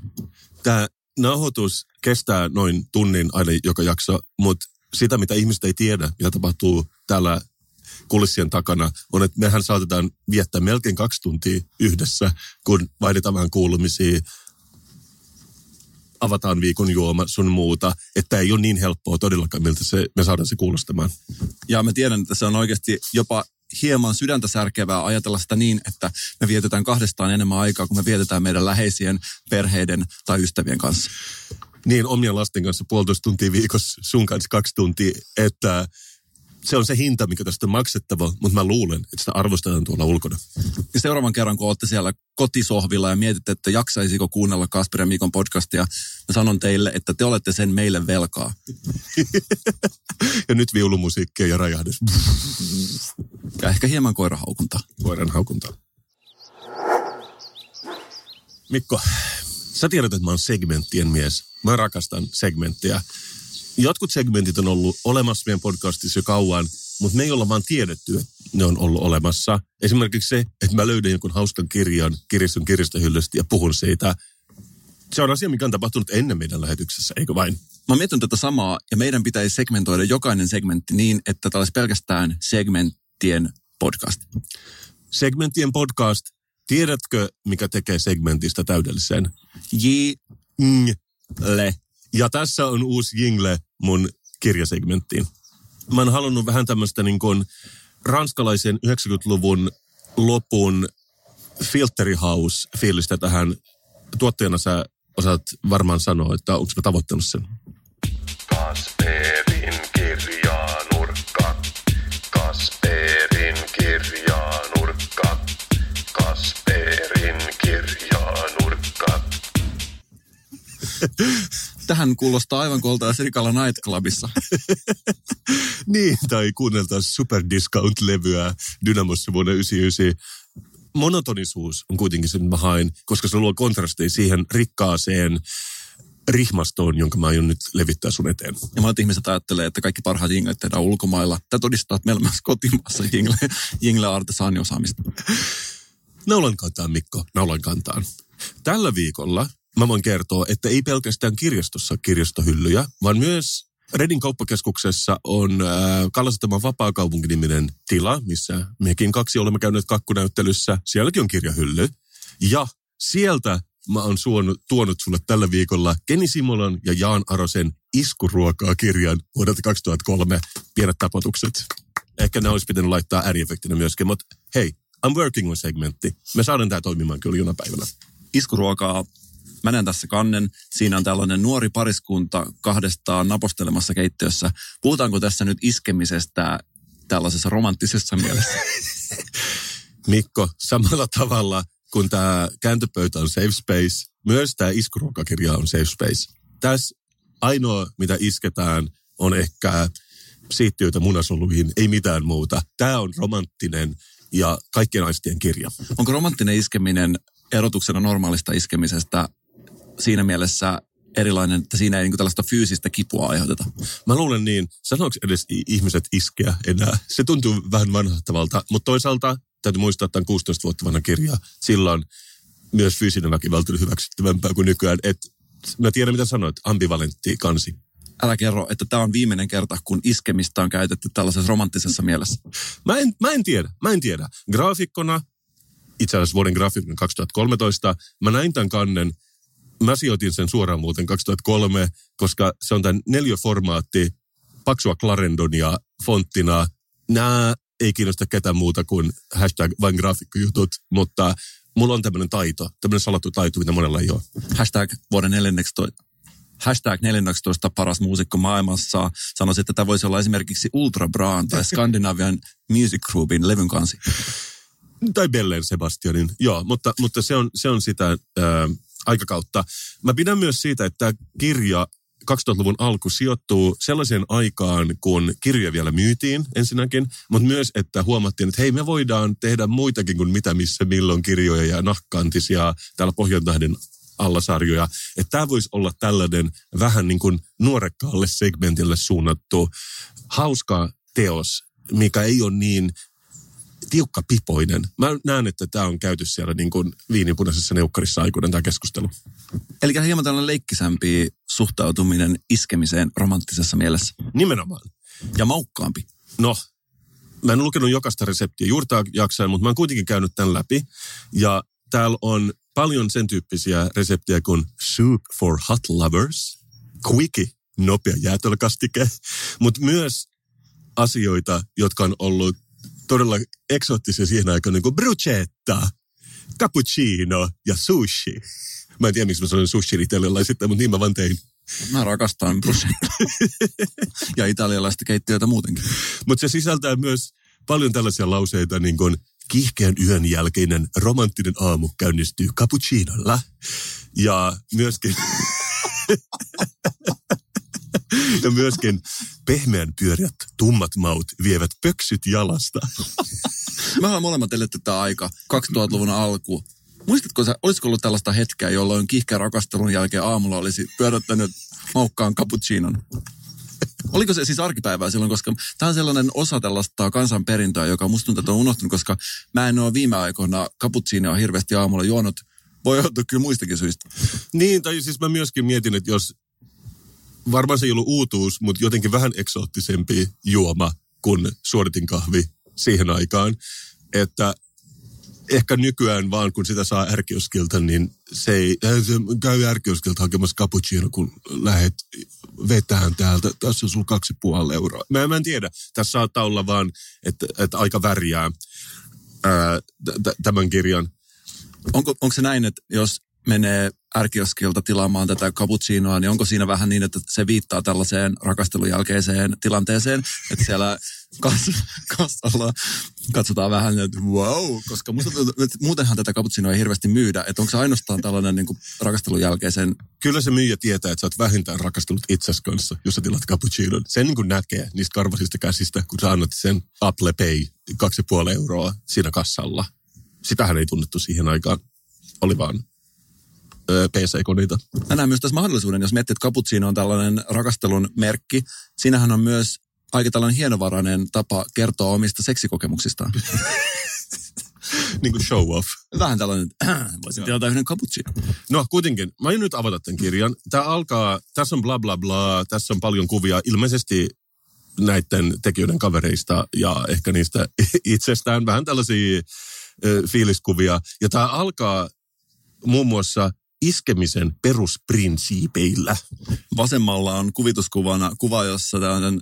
Tämä nauhoitus kestää noin tunnin aina joka jakso, mutta sitä, mitä ihmiset ei tiedä, mitä tapahtuu täällä kulissien takana, on, että mehän saatetaan viettää melkein kaksi tuntia yhdessä, kun vaihdetaan vähän kuulumisia, avataan viikon juoma sun muuta, että ei ole niin helppoa todellakaan, miltä se, me saadaan se kuulostamaan. Ja mä tiedän, että se on oikeasti jopa hieman sydäntä särkevää ajatella sitä niin, että me vietetään kahdestaan enemmän aikaa, kun me vietetään meidän läheisien, perheiden tai ystävien kanssa. Niin, omien lasten kanssa puolitoista tuntia viikossa, sun kanssa kaksi tuntia, että se on se hinta, mikä tästä on maksettava, mutta mä luulen, että sitä arvostetaan tuolla ulkona. Ja seuraavan kerran, kun olette siellä kotisohvilla ja mietitte, että jaksaisiko kuunnella Kasper ja Mikon podcastia, mä sanon teille, että te olette sen meille velkaa. *laughs* ja nyt viulumusiikkia ja rajahdus. Ja ehkä hieman koirahaukunta. Koiran haukunta. Mikko, sä tiedät, että mä oon segmenttien mies. Mä rakastan segmenttiä jotkut segmentit on ollut olemassa meidän podcastissa jo kauan, mutta me ei olla vaan tiedetty, että ne on ollut olemassa. Esimerkiksi se, että mä löydän jonkun hauskan kirjan kirjaston kirjastohyllystä ja puhun siitä. Se on asia, mikä on tapahtunut ennen meidän lähetyksessä, eikö vain? Mä mietin tätä samaa, ja meidän pitäisi segmentoida jokainen segmentti niin, että tämä olisi pelkästään segmenttien podcast. Segmenttien podcast. Tiedätkö, mikä tekee segmentistä täydellisen? J. Le. Ja tässä on uusi jingle mun kirjasegmenttiin. Mä oon halunnut vähän tämmöistä niin kuin ranskalaisen 90-luvun lopun filterihouse-fiilistä tähän. Tuottajana sä osaat varmaan sanoa, että onko mä tavoittanut sen. Kasperin kirjanurkka. Kasperin kirjanurkka. Kasperin kirjanurkka. *laughs* Tähän kuulostaa aivan kuin oltaisiin Rikala Nightclubissa. *laughs* niin, tai kuunneltaisiin Super Discount-levyä Dynamossa vuonna 1999. Monotonisuus on kuitenkin se, mitä mä haen, koska se luo kontrasteja siihen rikkaaseen rihmastoon, jonka mä aion nyt levittää sun eteen. Ja monet ihmiset ajattelee, että kaikki parhaat jinglet tehdään ulkomailla. Tämä todistaa, että meillä on myös kotimaassa jingle, jingle artesaaniosaamista. Naulan kantaan, Mikko, naulan kantaan. Tällä viikolla mä voin kertoa, että ei pelkästään kirjastossa kirjastohyllyjä, vaan myös Redin kauppakeskuksessa on äh, Kalasataman vapaakaupunki-niminen tila, missä mekin kaksi olemme käyneet kakkunäyttelyssä. Sielläkin on kirjahylly. Ja sieltä mä oon suonut, tuonut sulle tällä viikolla Keni Simolan ja Jaan Arosen Iskuruokaa kirjan vuodelta 2003. Pienet tapotukset. Ehkä ne olisi pitänyt laittaa ääriefektinä myöskin, mutta hei, I'm working on segmentti. Me saadaan tämä toimimaan kyllä jonain päivänä. Iskuruokaa Mä näen tässä kannen. Siinä on tällainen nuori pariskunta kahdestaan napostelemassa keittiössä. Puhutaanko tässä nyt iskemisestä tällaisessa romanttisessa mielessä? *laughs* Mikko, samalla tavalla kuin tämä kääntöpöytä on safe space, myös tämä iskuruokakirja on safe space. Tässä ainoa, mitä isketään, on ehkä siittiöitä munasoluihin, ei mitään muuta. Tämä on romanttinen ja kaikkien aistien kirja. Onko romanttinen iskeminen erotuksena normaalista iskemisestä siinä mielessä erilainen, että siinä ei niin tällaista fyysistä kipua aiheuteta. Mä luulen niin. Sanoiko edes ihmiset iskeä enää? Se tuntuu vähän vanhahtavalta, mutta toisaalta täytyy muistaa, että on 16 vuotta vanha kirja. Silloin myös fyysinen väkivalta oli hyväksyttävämpää kuin nykyään. Et mä tiedän, mitä sanoit, ambivalentti kansi. Älä kerro, että tämä on viimeinen kerta, kun iskemistä on käytetty tällaisessa romanttisessa mielessä. Mä en, mä en tiedä, mä en tiedä. Graafikkona, itse asiassa vuoden graafikkona 2013, mä näin tämän kannen, mä sijoitin sen suoraan muuten 2003, koska se on tämän neljöformaatti, paksua Clarendonia fonttina. Nämä ei kiinnosta ketään muuta kuin hashtag vain graafikkojutut, mutta mulla on tämmöinen taito, tämmöinen salattu taito, mitä monella ei ole. Hashtag vuoden 14. Hashtag 14 paras muusikko maailmassa. Sanoisin, että tämä voisi olla esimerkiksi Ultra Braan tai Scandinavian Music Groupin levyn kansi. Tai Bellen Sebastianin, joo, mutta, mutta se, on, se on sitä ää, aikakautta. Mä pidän myös siitä, että kirja 2000-luvun alku sijoittuu sellaiseen aikaan, kun kirjoja vielä myytiin ensinnäkin, mutta myös, että huomattiin, että hei, me voidaan tehdä muitakin kuin mitä, missä, milloin kirjoja ja nahkantisia täällä Pohjantähden allasarjoja. Että tämä voisi olla tällainen vähän niin kuin nuorekkaalle segmentille suunnattu hauska teos, mikä ei ole niin tiukka pipoinen. Mä näen, että tämä on käyty siellä niin kuin viinipunaisessa neukkarissa aikuinen tämä keskustelu. Eli hieman tällainen leikkisämpi suhtautuminen iskemiseen romanttisessa mielessä. Nimenomaan. Ja maukkaampi. No, mä en lukenut jokaista reseptiä juurtaa jaksain, mutta mä oon kuitenkin käynyt tämän läpi. Ja täällä on paljon sen tyyppisiä reseptejä kuin soup for hot lovers, quickie, nopea jäätelökastike, mutta myös asioita, jotka on ollut todella eksoottisia siihen aikaan, niin kuin bruschetta, cappuccino ja sushi. Mä en tiedä, miksi mä sanoin sushi italialaisittain, mutta niin mä vaan tein. Mä rakastan bruschetta. *laughs* ja italialaista keittiöitä muutenkin. Mutta se sisältää myös paljon tällaisia lauseita, niin kuin kiihkeän yön jälkeinen romanttinen aamu käynnistyy cappuccinolla. Ja myöskin... *laughs* ja myöskin pehmeän pyörät, tummat maut vievät pöksyt jalasta. *laughs* Me ollaan molemmat eletty aika, 2000-luvun alku. Muistatko sä, olisiko ollut tällaista hetkeä, jolloin kiihkeän rakastelun jälkeen aamulla olisi pyörättänyt maukkaan cappuccinon? Oliko se siis arkipäivää silloin, koska tämä on sellainen osa tällaista kansanperintöä, joka musta tuntuu, että on unohtunut, koska mä en ole viime aikoina cappuccinoa hirveästi aamulla juonut. Voi joutua kyllä muistakin syistä. Niin, tai siis mä myöskin mietin, että jos varmaan se ei ollut uutuus, mutta jotenkin vähän eksoottisempi juoma kuin suoritin kahvi siihen aikaan. Että ehkä nykyään vaan kun sitä saa ärkioskilta, niin se ei, äh, se käy ärkioskilta hakemassa cappuccino, kun lähet vetään täältä. Tässä on sulla kaksi puoli euroa. Mä, mä en tiedä. Tässä saattaa olla vaan, että, että aika värjää ää, t- tämän kirjan. Onko, onko se näin, että jos menee ärkioskilta tilaamaan tätä cappuccinoa, niin onko siinä vähän niin, että se viittaa tällaiseen rakastelun jälkeiseen tilanteeseen, että siellä kas, kassalla katsotaan vähän, että wow, koska musta, että muutenhan tätä cappuccinoa ei hirveästi myydä, että onko se ainoastaan tällainen niin kuin rakastelun jälkeisen... Kyllä se myyjä tietää, että sä oot vähintään rakastellut itses kanssa, jos sä tilat cappuccinon. Sen niin kuin näkee niistä karvasista käsistä, kun sä annat sen Apple Pay 2,5 euroa siinä kassalla. Sitähän ei tunnettu siihen aikaan. Oli vaan PC-koneita. Mä näen myös tässä mahdollisuuden, jos miettii, että cappuccino on tällainen rakastelun merkki. Siinähän on myös aika tällainen hienovarainen tapa kertoa omista seksikokemuksistaan. *laughs* niin kuin show off. Vähän tällainen, *clears throat* voisin tilata yhden cappuccino. No kuitenkin, mä aion nyt avata tämän kirjan. Tämä alkaa, tässä on bla bla bla, tässä on paljon kuvia. Ilmeisesti näiden tekijöiden kavereista ja ehkä niistä *laughs* itsestään vähän tällaisia ö, fiiliskuvia. Ja tämä alkaa muun muassa iskemisen perusprinsiipeillä. Vasemmalla on kuvituskuvana kuva, jossa tällainen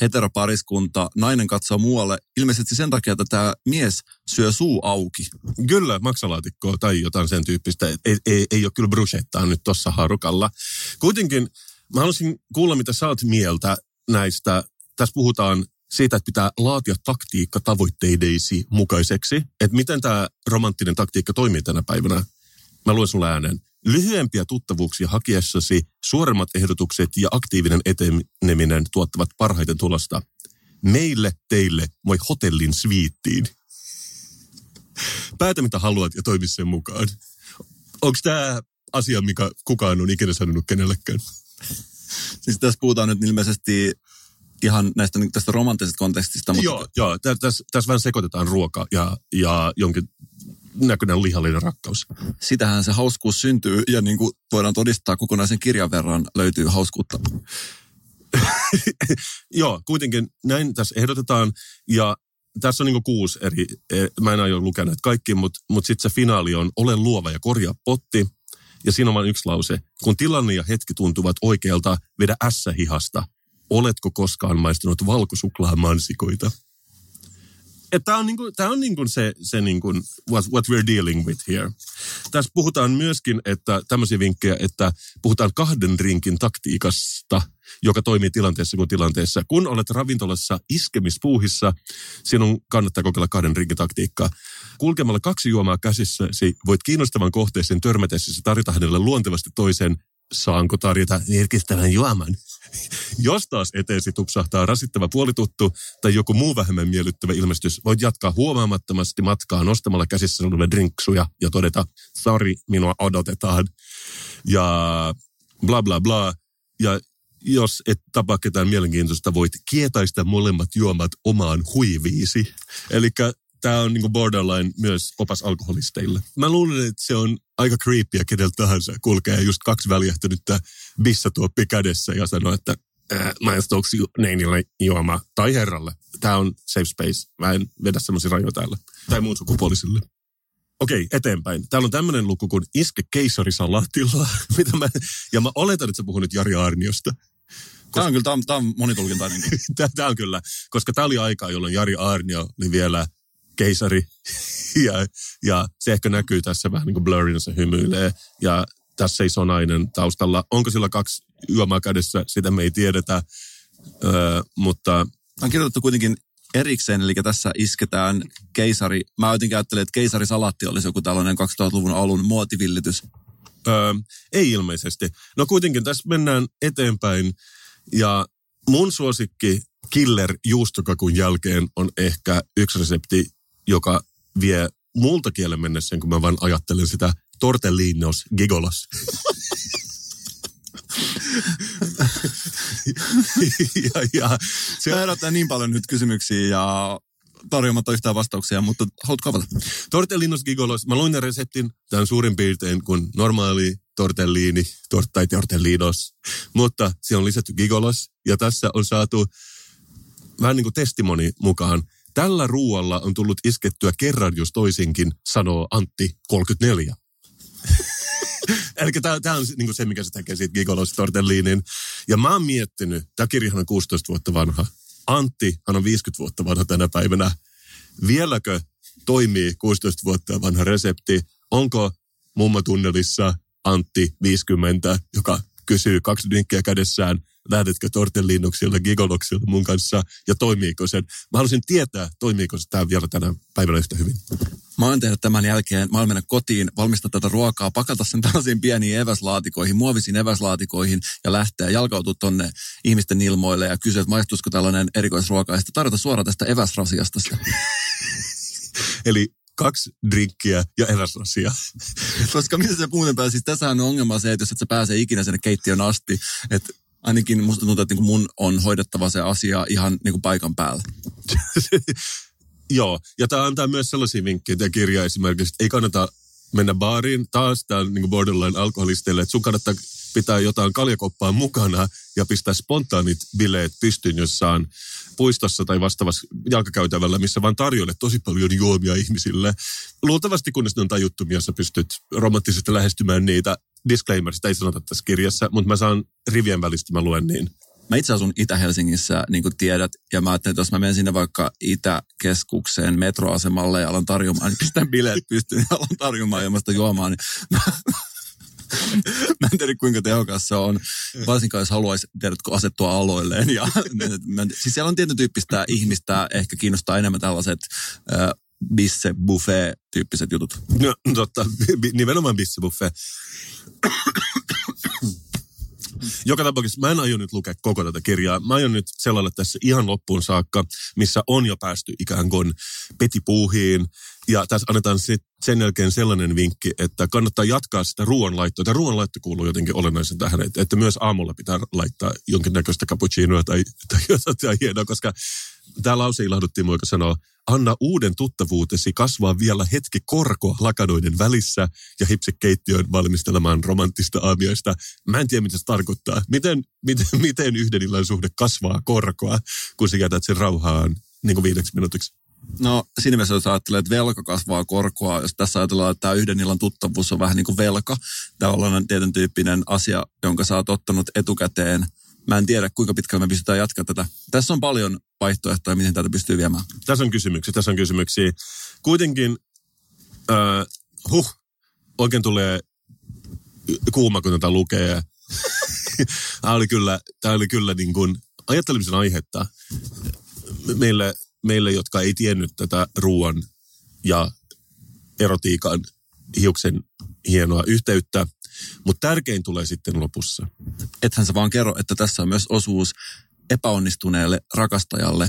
heteropariskunta, nainen katsoo muualle, ilmeisesti sen takia, että tämä mies syö suu auki. Kyllä, maksalaatikkoa tai jotain sen tyyppistä. Ei, ei, ei ole kyllä bruschettaa nyt tuossa harukalla. Kuitenkin mä haluaisin kuulla, mitä sä oot mieltä näistä. Tässä puhutaan siitä, että pitää laatia taktiikka tavoitteidesi mukaiseksi. Että miten tämä romanttinen taktiikka toimii tänä päivänä. Mä luen sulle äänen. Lyhyempiä tuttavuuksia hakiessasi suuremmat ehdotukset ja aktiivinen eteneminen tuottavat parhaiten tulosta. Meille, teille, moi hotellin sviittiin. Päätä mitä haluat ja toimi sen mukaan. Onko tämä asia, mikä kukaan on ikinä sanonut kenellekään? Siis tässä puhutaan nyt ilmeisesti ihan näistä tästä romanttisesta kontekstista. Mutta... Joo, joo tässä täs vähän sekoitetaan ruoka ja, ja jonkin näköinen lihallinen rakkaus. Sitähän se hauskuus syntyy ja niin kuin voidaan todistaa kokonaisen kirjan verran löytyy hauskuutta. *laughs* Joo, kuitenkin näin tässä ehdotetaan. Ja tässä on niin kuusi eri, e, mä en aio lukea näitä kaikki, mutta mut sitten se finaali on ole luova ja korjaa potti. Ja siinä on vain yksi lause. Kun tilanne ja hetki tuntuvat oikealta, vedä ässä hihasta. Oletko koskaan maistunut valkosuklaamansikoita? Tämä on, niinku, tää on niinku se, se niinku what, what we're dealing with here. Tässä puhutaan myöskin, että tämmöisiä vinkkejä, että puhutaan kahden rinkin taktiikasta, joka toimii tilanteessa kuin tilanteessa. Kun olet ravintolassa iskemispuuhissa, sinun kannattaa kokeilla kahden rinkin taktiikkaa. Kulkemalla kaksi juomaa käsissäsi voit kiinnostavan kohteeseen törmätessäsi tarjota hänelle luontevasti toisen saanko tarjota virkistävän juoman. Jos taas eteesi tupsahtaa rasittava puolituttu tai joku muu vähemmän miellyttävä ilmestys, voit jatkaa huomaamattomasti matkaa nostamalla käsissä olevia drinksuja ja todeta, sori, minua odotetaan. Ja bla bla bla. Ja jos et tapa ketään mielenkiintoista, voit kietaista molemmat juomat omaan huiviisi. Eli tämä on niinku borderline myös opas alkoholisteille. Mä luulen, että se on aika creepyä keneltä tahansa kulkee just kaksi väljähtynyttä bissatuoppi kädessä ja sanoo, että äh, maistuuko neinille juoma tai herralle. Tämä on safe space. Mä en vedä semmoisia rajoja täällä. Tai muun sukupuolisille. Okei, eteenpäin. Täällä on tämmöinen luku kuin Iske keisarisalatilla. *laughs* Mitä mä, ja mä oletan, että sä puhut nyt Jari Arniosta. Tämä on kyllä, tämä on, tämä on monitulkintainen. *laughs* Tämä on kyllä, koska tämä oli aikaa, jolloin Jari Arnio oli vielä keisari. *laughs* ja, ja se ehkä näkyy tässä vähän niin kuin blurrina, se hymyilee. Ja tässä seisoo nainen taustalla. Onko sillä kaksi juomaa kädessä, sitä me ei tiedetä. Öö, mutta... On kirjoitettu kuitenkin erikseen, eli tässä isketään keisari. Mä jotenkin ajattelin, että keisarisalatti olisi joku tällainen 2000-luvun alun muotivillitys. Öö, ei ilmeisesti. No kuitenkin tässä mennään eteenpäin ja mun suosikki killer juustokakun jälkeen on ehkä yksi resepti, joka vie multa kielen mennessä, kun mä vaan ajattelen sitä tortellinos gigolos. *laughs* ja, ja, se herättää niin paljon nyt kysymyksiä ja tarjoamatta yhtään vastauksia, mutta haluatko avata? Tortellinos gigolos. Mä luin reseptin. Tämä on suurin piirtein kuin normaali tortellini tort, tai tortellinos. Mutta siellä on lisätty gigolos. Ja tässä on saatu vähän niin kuin testimoni mukaan. Tällä ruualla on tullut iskettyä kerran jos toisinkin, sanoo Antti 34. Eli tämä on niinku se, mikä se tekee siitä Gigolos Tortellinin. Ja mä oon miettinyt, tämä kirjahan on 16 vuotta vanha. Antti, hän on 50 vuotta vanha tänä päivänä. Vieläkö toimii 16 vuotta vanha resepti? Onko mummatunnelissa Antti 50, joka kysyy kaksi drinkkiä kädessään, lähdetkö tortellinuksilla, gigoloksilla mun kanssa ja toimiiko sen? Mä haluaisin tietää, toimiiko se tämä vielä tänä päivänä yhtä hyvin. Mä oon tehdä tämän jälkeen, mä oon mennä kotiin, valmistaa tätä ruokaa, pakata sen tällaisiin pieniin eväslaatikoihin, muovisiin eväslaatikoihin ja lähteä jalkautua tonne ihmisten ilmoille ja kysyä, että maistuisiko tällainen erikoisruoka ja sitten tarjota suoraan tästä eväsrasiasta sitä. *laughs* Eli kaksi drinkkiä ja eväsrasia. *laughs* Koska mitä se muuten pääsee, siis tässähän on ongelma se, että jos et sä pääse ikinä sinne keittiön asti, että ainakin musta tuntuu, että niin mun on hoidettava se asia ihan niin kuin paikan päällä. *laughs* Joo, ja tämä antaa myös sellaisia vinkkejä, tämä kirja esimerkiksi, että ei kannata mennä baariin, taas tämä on niin borderline alkoholisteille, että sun kannattaa pitää jotain kaljakoppaa mukana ja pistää spontaanit bileet pystyyn jossain puistossa tai vastaavassa jalkakäytävällä, missä vaan tarjoilet tosi paljon juomia ihmisille. Luultavasti kunnes ne on tajuttomia, sä pystyt romanttisesti lähestymään niitä. Disclaimer, sitä ei sanota tässä kirjassa, mutta mä saan rivien välistä, mä luen niin. Mä itse asun Itä-Helsingissä, niin kuin tiedät, ja mä ajattelin, että jos mä menen sinne vaikka Itäkeskukseen metroasemalle ja alan tarjoamaan, niin pistän bileet pystyyn ja alan tarjoamaan ilmasta juomaa, niin mä, mä en tiedä kuinka tehokas se on, varsinkaan jos haluaisi, tiedätkö, asettua aloilleen. Ja, siis siellä on tietyn tyyppistä ihmistä, ehkä kiinnostaa enemmän tällaiset bisse buffet tyyppiset jutut. No totta, nimenomaan bisse buffet. Joka tapauksessa mä en aio nyt lukea koko tätä kirjaa. Mä aion nyt sellalle tässä ihan loppuun saakka, missä on jo päästy ikään kuin petipuuhiin. Ja tässä annetaan sen jälkeen sellainen vinkki, että kannattaa jatkaa sitä ruoanlaittoa. Tämä ruoanlaitto kuuluu jotenkin olennaisen tähän, että, että myös aamulla pitää laittaa jonkinnäköistä cappuccinoa tai, tai jotain hienoa, koska tämä lause ilahduttiin mua, joka sanoo, anna uuden tuttavuutesi kasvaa vielä hetki korkoa lakanoiden välissä ja hipse keittiön valmistelemaan romanttista aamioista. Mä en tiedä, mitä se tarkoittaa. Miten, miten, *laughs* miten yhden illan suhde kasvaa korkoa, kun sä jätät sen rauhaan niin kuin viideksi minuutiksi? No siinä mielessä, jos ajattelee, että velka kasvaa korkoa, jos tässä ajatellaan, että tämä yhden illan tuttavuus on vähän niin kuin velka, tavallaan tietyn tyyppinen asia, jonka sä oot ottanut etukäteen. Mä en tiedä, kuinka pitkälle me pystytään jatkaa tätä. Tässä on paljon vaihtoehtoja, miten tätä pystyy viemään. Tässä on kysymyksiä, tässä on kysymyksiä. Kuitenkin, äh, huh, oikein tulee kuuma, kun tätä lukee. *laughs* tämä oli kyllä, tämä oli kyllä niin kuin ajattelemisen aihetta meille, meille, jotka ei tiennyt tätä ruoan ja erotiikan hiuksen hienoa yhteyttä. Mutta tärkein tulee sitten lopussa. Ethän sä vaan kerro, että tässä on myös osuus epäonnistuneelle rakastajalle,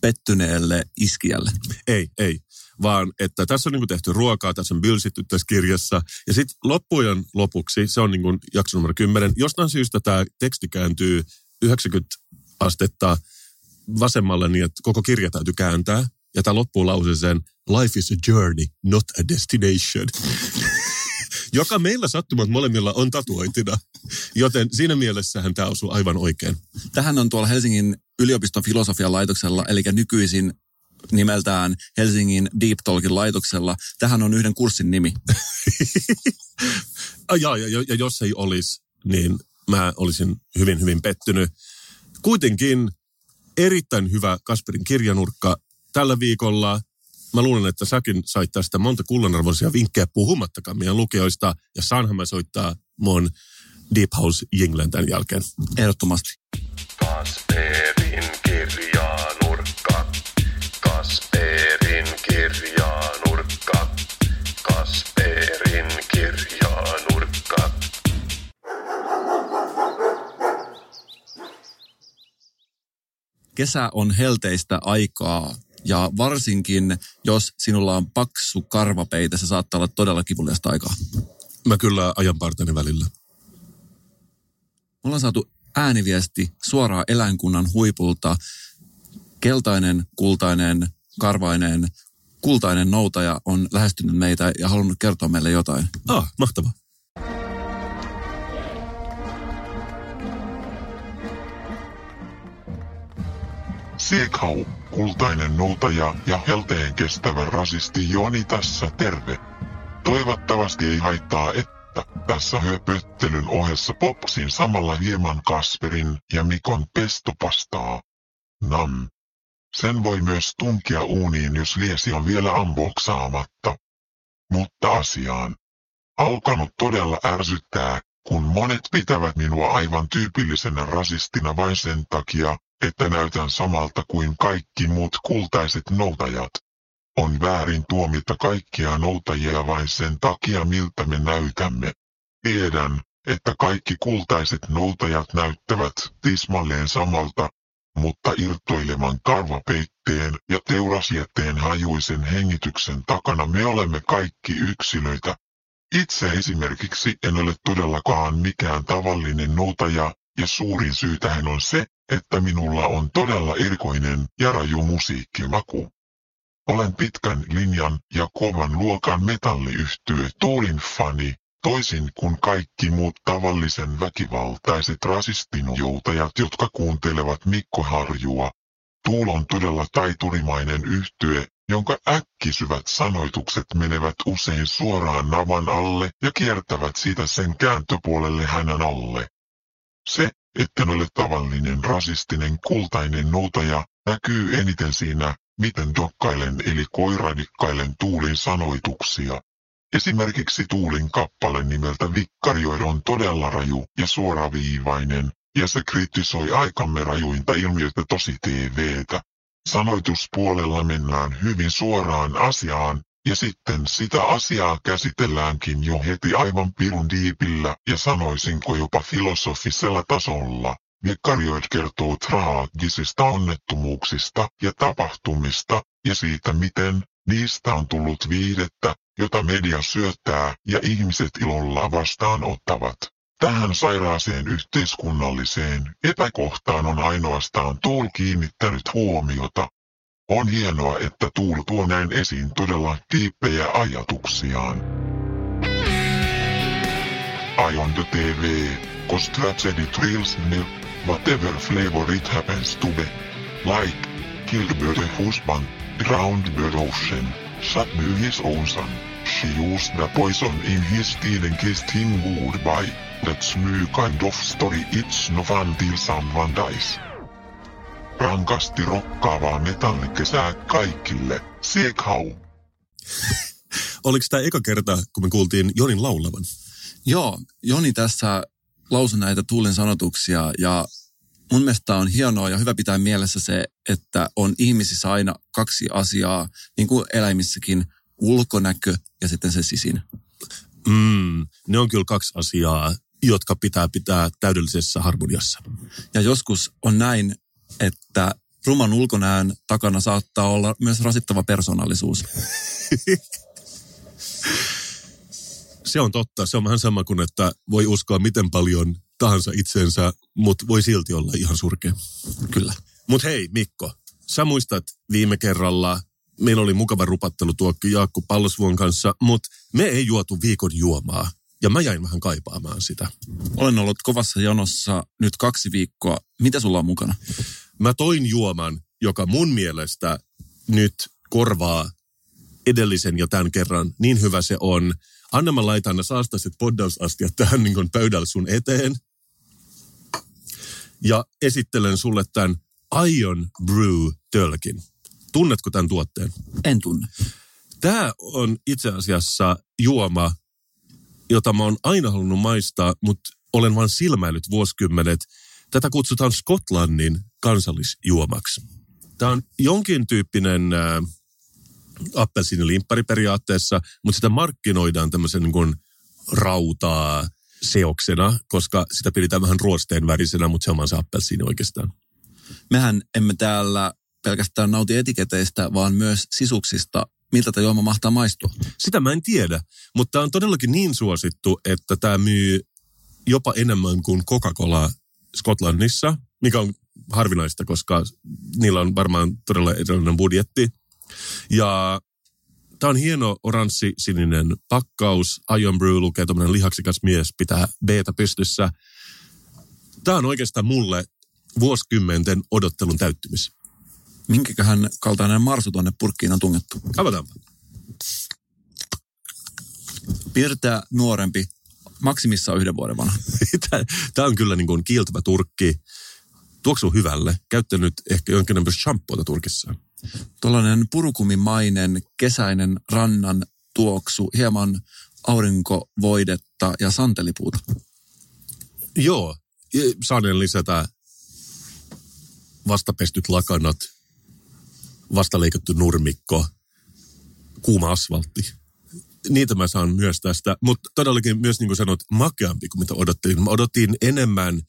pettyneelle iskijälle. Ei, ei. Vaan että tässä on niin tehty ruokaa, tässä on bylsitty tässä kirjassa. Ja sitten loppujen lopuksi, se on niin kuin jakso numero 10. Jostain syystä tämä teksti kääntyy 90 astetta vasemmalle niin, että koko kirja täytyy kääntää. Ja tämä loppuu lauseeseen, life is a journey, not a destination. *laughs* Joka meillä sattumat molemmilla on tatuointina. Joten siinä mielessähän tämä osuu aivan oikein. Tähän on tuolla Helsingin yliopiston filosofian laitoksella, eli nykyisin nimeltään Helsingin Deep Talkin laitoksella. Tähän on yhden kurssin nimi. *laughs* ja, ja, ja, ja jos ei olisi, niin mä olisin hyvin, hyvin pettynyt. Kuitenkin erittäin hyvä Kasperin kirjanurkka tällä viikolla. Mä luulen, että säkin sait tästä monta kullanarvoisia vinkkejä puhumattakaan meidän lukijoista. Ja saanhan mä soittaa mun Deep House Jinglen tämän jälkeen. Ehdottomasti. Kasperin kirjanurkka. Kasperin kirjanurkka. Kasperin kirjanurkka. Kesä on helteistä aikaa ja varsinkin, jos sinulla on paksu karvapeite, se saattaa olla todella kivuliasta aikaa. Mä kyllä ajan partani välillä. Me ollaan saatu ääniviesti suoraan eläinkunnan huipulta. Keltainen, kultainen, karvainen, kultainen noutaja on lähestynyt meitä ja halunnut kertoa meille jotain. Ah, mahtavaa. Seekau, kultainen noutaja ja helteen kestävä rasisti Joni tässä terve. Toivottavasti ei haittaa, että tässä höpöttelyn ohessa popsin samalla hieman Kasperin ja Mikon pestopastaa. Nam. Sen voi myös tunkia uuniin, jos liesi on vielä amboksaamatta. Mutta asiaan. Alkanut todella ärsyttää, kun monet pitävät minua aivan tyypillisenä rasistina vain sen takia, että näytän samalta kuin kaikki muut kultaiset noutajat. On väärin tuomita kaikkia noutajia vain sen takia, miltä me näytämme. Tiedän, että kaikki kultaiset noutajat näyttävät tismalleen samalta, mutta irtoileman karvapeitteen ja teurasjätteen hajuisen hengityksen takana me olemme kaikki yksilöitä. Itse esimerkiksi en ole todellakaan mikään tavallinen noutaja, ja suurin syy tähän on se, että minulla on todella erikoinen ja raju musiikkimaku. Olen pitkän linjan ja kovan luokan metalliyhtye Tuulin fani, toisin kuin kaikki muut tavallisen väkivaltaiset rasistinjoutajat, jotka kuuntelevat Mikko Harjua. Tuul on todella taiturimainen yhtye, jonka äkkisyvät sanoitukset menevät usein suoraan navan alle ja kiertävät sitä sen kääntöpuolelle hänen alle. Se, etten ole tavallinen rasistinen kultainen noutaja, näkyy eniten siinä, miten dokkailen eli koiradikkailen Tuulin sanoituksia. Esimerkiksi Tuulin kappale nimeltä Vikkarioid on todella raju ja suoraviivainen, ja se kritisoi aikamme rajuinta ilmiötä tosi TVtä. Sanoituspuolella mennään hyvin suoraan asiaan, ja sitten sitä asiaa käsitelläänkin jo heti aivan pirun diipillä ja sanoisinko jopa filosofisella tasolla. Vikkarioid kertoo traagisista onnettomuuksista ja tapahtumista ja siitä miten niistä on tullut viidettä, jota media syöttää ja ihmiset ilolla vastaanottavat. Tähän sairaaseen yhteiskunnalliseen epäkohtaan on ainoastaan Tuul kiinnittänyt huomiota. On hienoa, että Tuul tuo näin esiin todella tiippejä ajatuksiaan. Ion the TV, cause tragedy thrills me, whatever flavor it happens to be. Like, the husband, the ocean, shot by his own son. She used the poison in his teeth and kissed him goodbye. That's my kind of story, it's no fun till someone dies. Rankasti rokkaavaa metallikesää kaikille. Siekhau! Oliko tämä eka kerta, kun me kuultiin Jonin laulavan? Joo, Joni tässä lausui näitä Tuulin sanotuksia ja mun mielestä on hienoa ja hyvä pitää mielessä se, että on ihmisissä aina kaksi asiaa, niin kuin eläimissäkin, ulkonäkö ja sitten se sisin. Mm, ne on kyllä kaksi asiaa, jotka pitää pitää täydellisessä harmoniassa. Ja joskus on näin, että ruman ulkonäön takana saattaa olla myös rasittava persoonallisuus. *laughs* Se on totta. Se on vähän sama kuin, että voi uskoa miten paljon tahansa itsensä, mutta voi silti olla ihan surkea. Kyllä. Mutta hei Mikko, sä muistat viime kerralla, meillä oli mukava rupattelutuokki Jaakko Pallosvuon kanssa, mutta me ei juotu viikon juomaa. Ja mä jäin vähän kaipaamaan sitä. Olen ollut kovassa jonossa nyt kaksi viikkoa. Mitä sulla on mukana? Mä toin juoman, joka mun mielestä nyt korvaa edellisen ja tämän kerran. Niin hyvä se on. Anna mä laitan ne saastaiset poddausastiat tähän niin kuin pöydällä sun eteen. Ja esittelen sulle tämän Ion Brew tölkin. Tunnetko tämän tuotteen? En tunne. Tämä on itse asiassa juoma, jota mä oon aina halunnut maistaa, mutta olen vain silmäillyt vuosikymmenet. Tätä kutsutaan Skotlannin kansallisjuomaksi. Tämä on jonkin tyyppinen äh, appelsiinilimppari periaatteessa, mutta sitä markkinoidaan tämmöisen niin kuin rautaa seoksena, koska sitä pidetään vähän ruosteen värisenä, mutta se on vaan se appelsiini oikeastaan. Mehän emme täällä pelkästään nauti etiketeistä, vaan myös sisuksista. Miltä tämä juoma mahtaa maistua? Sitä mä en tiedä, mutta tämä on todellakin niin suosittu, että tämä myy jopa enemmän kuin Coca-Cola Skotlannissa, mikä on harvinaista, koska niillä on varmaan todella erilainen budjetti. Ja tämä on hieno oranssi-sininen pakkaus. Iron Brew lukee tuommoinen lihaksikas mies, pitää b pystyssä. Tämä on oikeastaan mulle vuosikymmenten odottelun täyttymys. Minkäköhän kaltainen marsu tuonne purkkiin on tungettu? Avataanpa. Piirtää nuorempi, maksimissaan yhden vuoden vanha. *laughs* Tämä on kyllä niin kuin kiiltävä turkki. Tuoksuu hyvälle. Käyttänyt ehkä jonkinlaista shampoota turkissa. Tuollainen purukumimainen kesäinen rannan tuoksu, hieman aurinkovoidetta ja santelipuuta. Joo, saanen lisätä vastapestyt lakanat, vastaleikattu nurmikko, kuuma asfaltti. Niitä mä saan myös tästä, mutta todellakin myös niin kuin sanot, makeampi kuin mitä odottelin. Mä odotin enemmän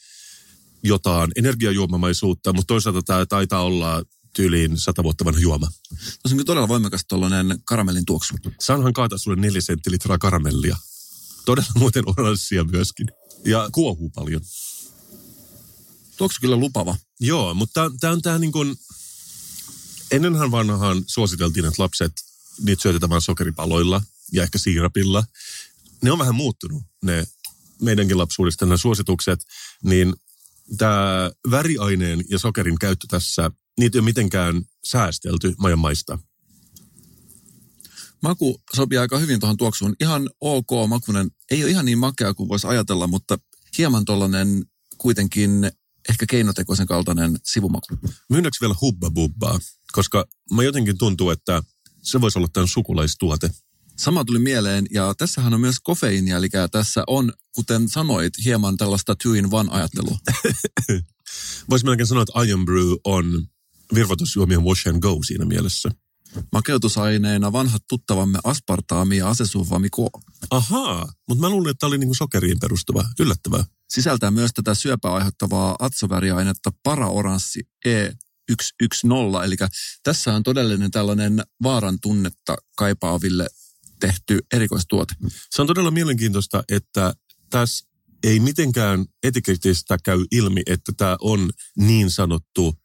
jotain energiajuomamaisuutta, mutta toisaalta tämä taitaa olla tyyliin sata vuotta vanha juoma. Tuossa on todella voimakas tuollainen karamellin tuoksu. Saanhan kaataa sulle neljä senttilitraa karamellia. Todella muuten oranssia myöskin. Ja kuohuu paljon. Tuoksu kyllä lupava. Joo, mutta tämä on tämä niin kuin... Ennenhän vanhaan suositeltiin, että lapset, niitä syötetään vain sokeripaloilla ja ehkä siirapilla. Ne on vähän muuttunut, ne meidänkin lapsuudesta nämä suositukset, niin tämä väriaineen ja sokerin käyttö tässä, niitä ei ole mitenkään säästelty majan maista. Maku sopii aika hyvin tuohon tuoksuun. Ihan ok makunen. Ei ole ihan niin makea kuin voisi ajatella, mutta hieman tuollainen kuitenkin ehkä keinotekoisen kaltainen sivumaku. Myynnäkö vielä hubba bubbaa? Koska mä jotenkin tuntuu, että se voisi olla tämän sukulaistuote. Sama tuli mieleen, ja tässähän on myös kofeiinia, eli tässä on, kuten sanoit, hieman tällaista two in one ajattelua. *laughs* Voisi melkein sanoa, että Iron Brew on virvoitusjuomien wash and go siinä mielessä. Makeutusaineena vanhat tuttavamme aspartaami ja asesulfamiko. Ahaa, mutta mä luulin, että tämä oli niinku sokeriin perustuva. Yllättävää. Sisältää myös tätä syöpää aiheuttavaa atsoväriainetta paraoranssi E110, eli tässä on todellinen tällainen vaaran tunnetta kaipaaville tehty erikoistuote. Se on todella mielenkiintoista, että tässä ei mitenkään etiketistä käy ilmi, että tämä on niin sanottu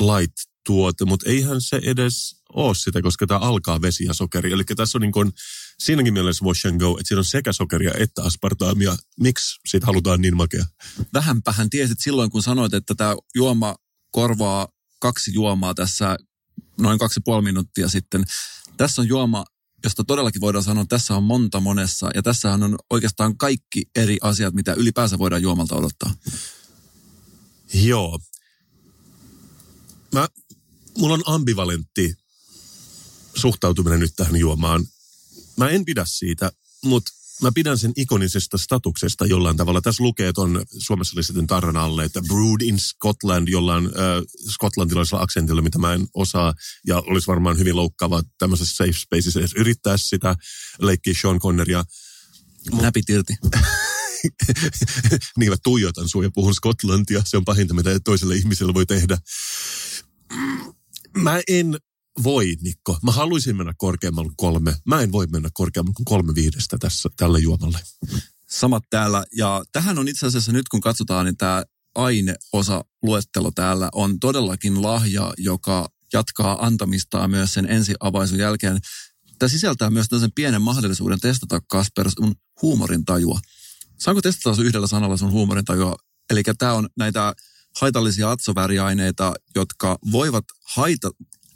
light tuote, mutta eihän se edes ole sitä, koska tämä alkaa vesi ja sokeri. Eli tässä on niin kuin, siinäkin mielessä wash and go, että siinä on sekä sokeria että aspartaamia. Miksi siitä halutaan niin makea? Vähänpähän tiesit silloin, kun sanoit, että tämä juoma korvaa kaksi juomaa tässä noin kaksi puoli minuuttia sitten. Tässä on juoma, josta todellakin voidaan sanoa, että tässä on monta monessa. Ja tässä on oikeastaan kaikki eri asiat, mitä ylipäänsä voidaan juomalta odottaa. Joo. Mä, mulla on ambivalentti suhtautuminen nyt tähän juomaan. Mä en pidä siitä, mutta mä pidän sen ikonisesta statuksesta jollain tavalla. Tässä lukee tuon suomessa lisätyn tarran alle, että brewed in Scotland jollain äh, skotlantilaisella aksentilla, mitä mä en osaa. Ja olisi varmaan hyvin loukkaavaa tämmöisessä safe spaceissa edes yrittää sitä leikkiä Sean Conneria. Näpit irti. *laughs* niin mä tuijotan sua ja puhun skotlantia. Se on pahinta, mitä toiselle ihmiselle voi tehdä. Mä en voi, Nikko. Mä haluaisin mennä korkeammalle kolme. Mä en voi mennä korkeammalle kuin kolme viidestä tässä tälle juomalle. Samat täällä. Ja tähän on itse asiassa nyt, kun katsotaan, niin tämä aineosa luettelo täällä on todellakin lahja, joka jatkaa antamistaan myös sen ensiavaisun jälkeen. Tämä sisältää myös tällaisen pienen mahdollisuuden testata Kasper sun huumorin tajua. Saanko testata sun yhdellä sanalla sun huumorin tajua? Eli tämä on näitä haitallisia atsoväriaineita, jotka voivat haita,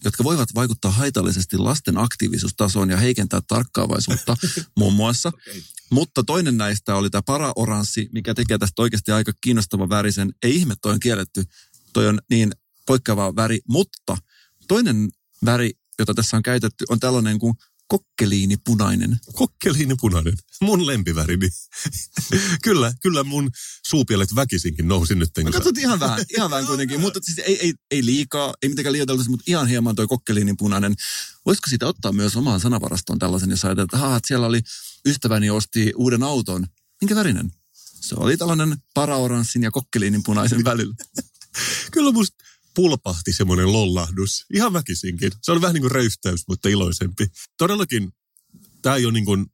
jotka voivat vaikuttaa haitallisesti lasten aktiivisuustasoon ja heikentää tarkkaavaisuutta *laughs* muun muassa. Okay. Mutta toinen näistä oli tämä paraoranssi, mikä tekee tästä oikeasti aika kiinnostava värisen. Ei ihme, toi on kielletty. Toi on niin poikkeava väri, mutta toinen väri, jota tässä on käytetty, on tällainen kuin kokkeliini punainen. Kokkeliini punainen. Mun lempivärini. *laughs* kyllä, kyllä mun suupielet väkisinkin nousi nyt. Mä katsot ihan vähän, ihan vähän kuitenkin, mutta siis ei, ei, ei liikaa, ei mitenkään liioiteltu, mutta ihan hieman toi kokkeliini punainen. Voisiko siitä ottaa myös omaan sanavarastoon tällaisen, jos ajatellaan, että, että siellä oli ystäväni osti uuden auton. Minkä värinen? Se oli tällainen paraoranssin ja kokkeliinin punaisen välillä. *laughs* kyllä musta pulpahti semmoinen lollahdus. Ihan väkisinkin. Se oli vähän niin kuin röyhtäys, mutta iloisempi. Todellakin tämä jo niin kuin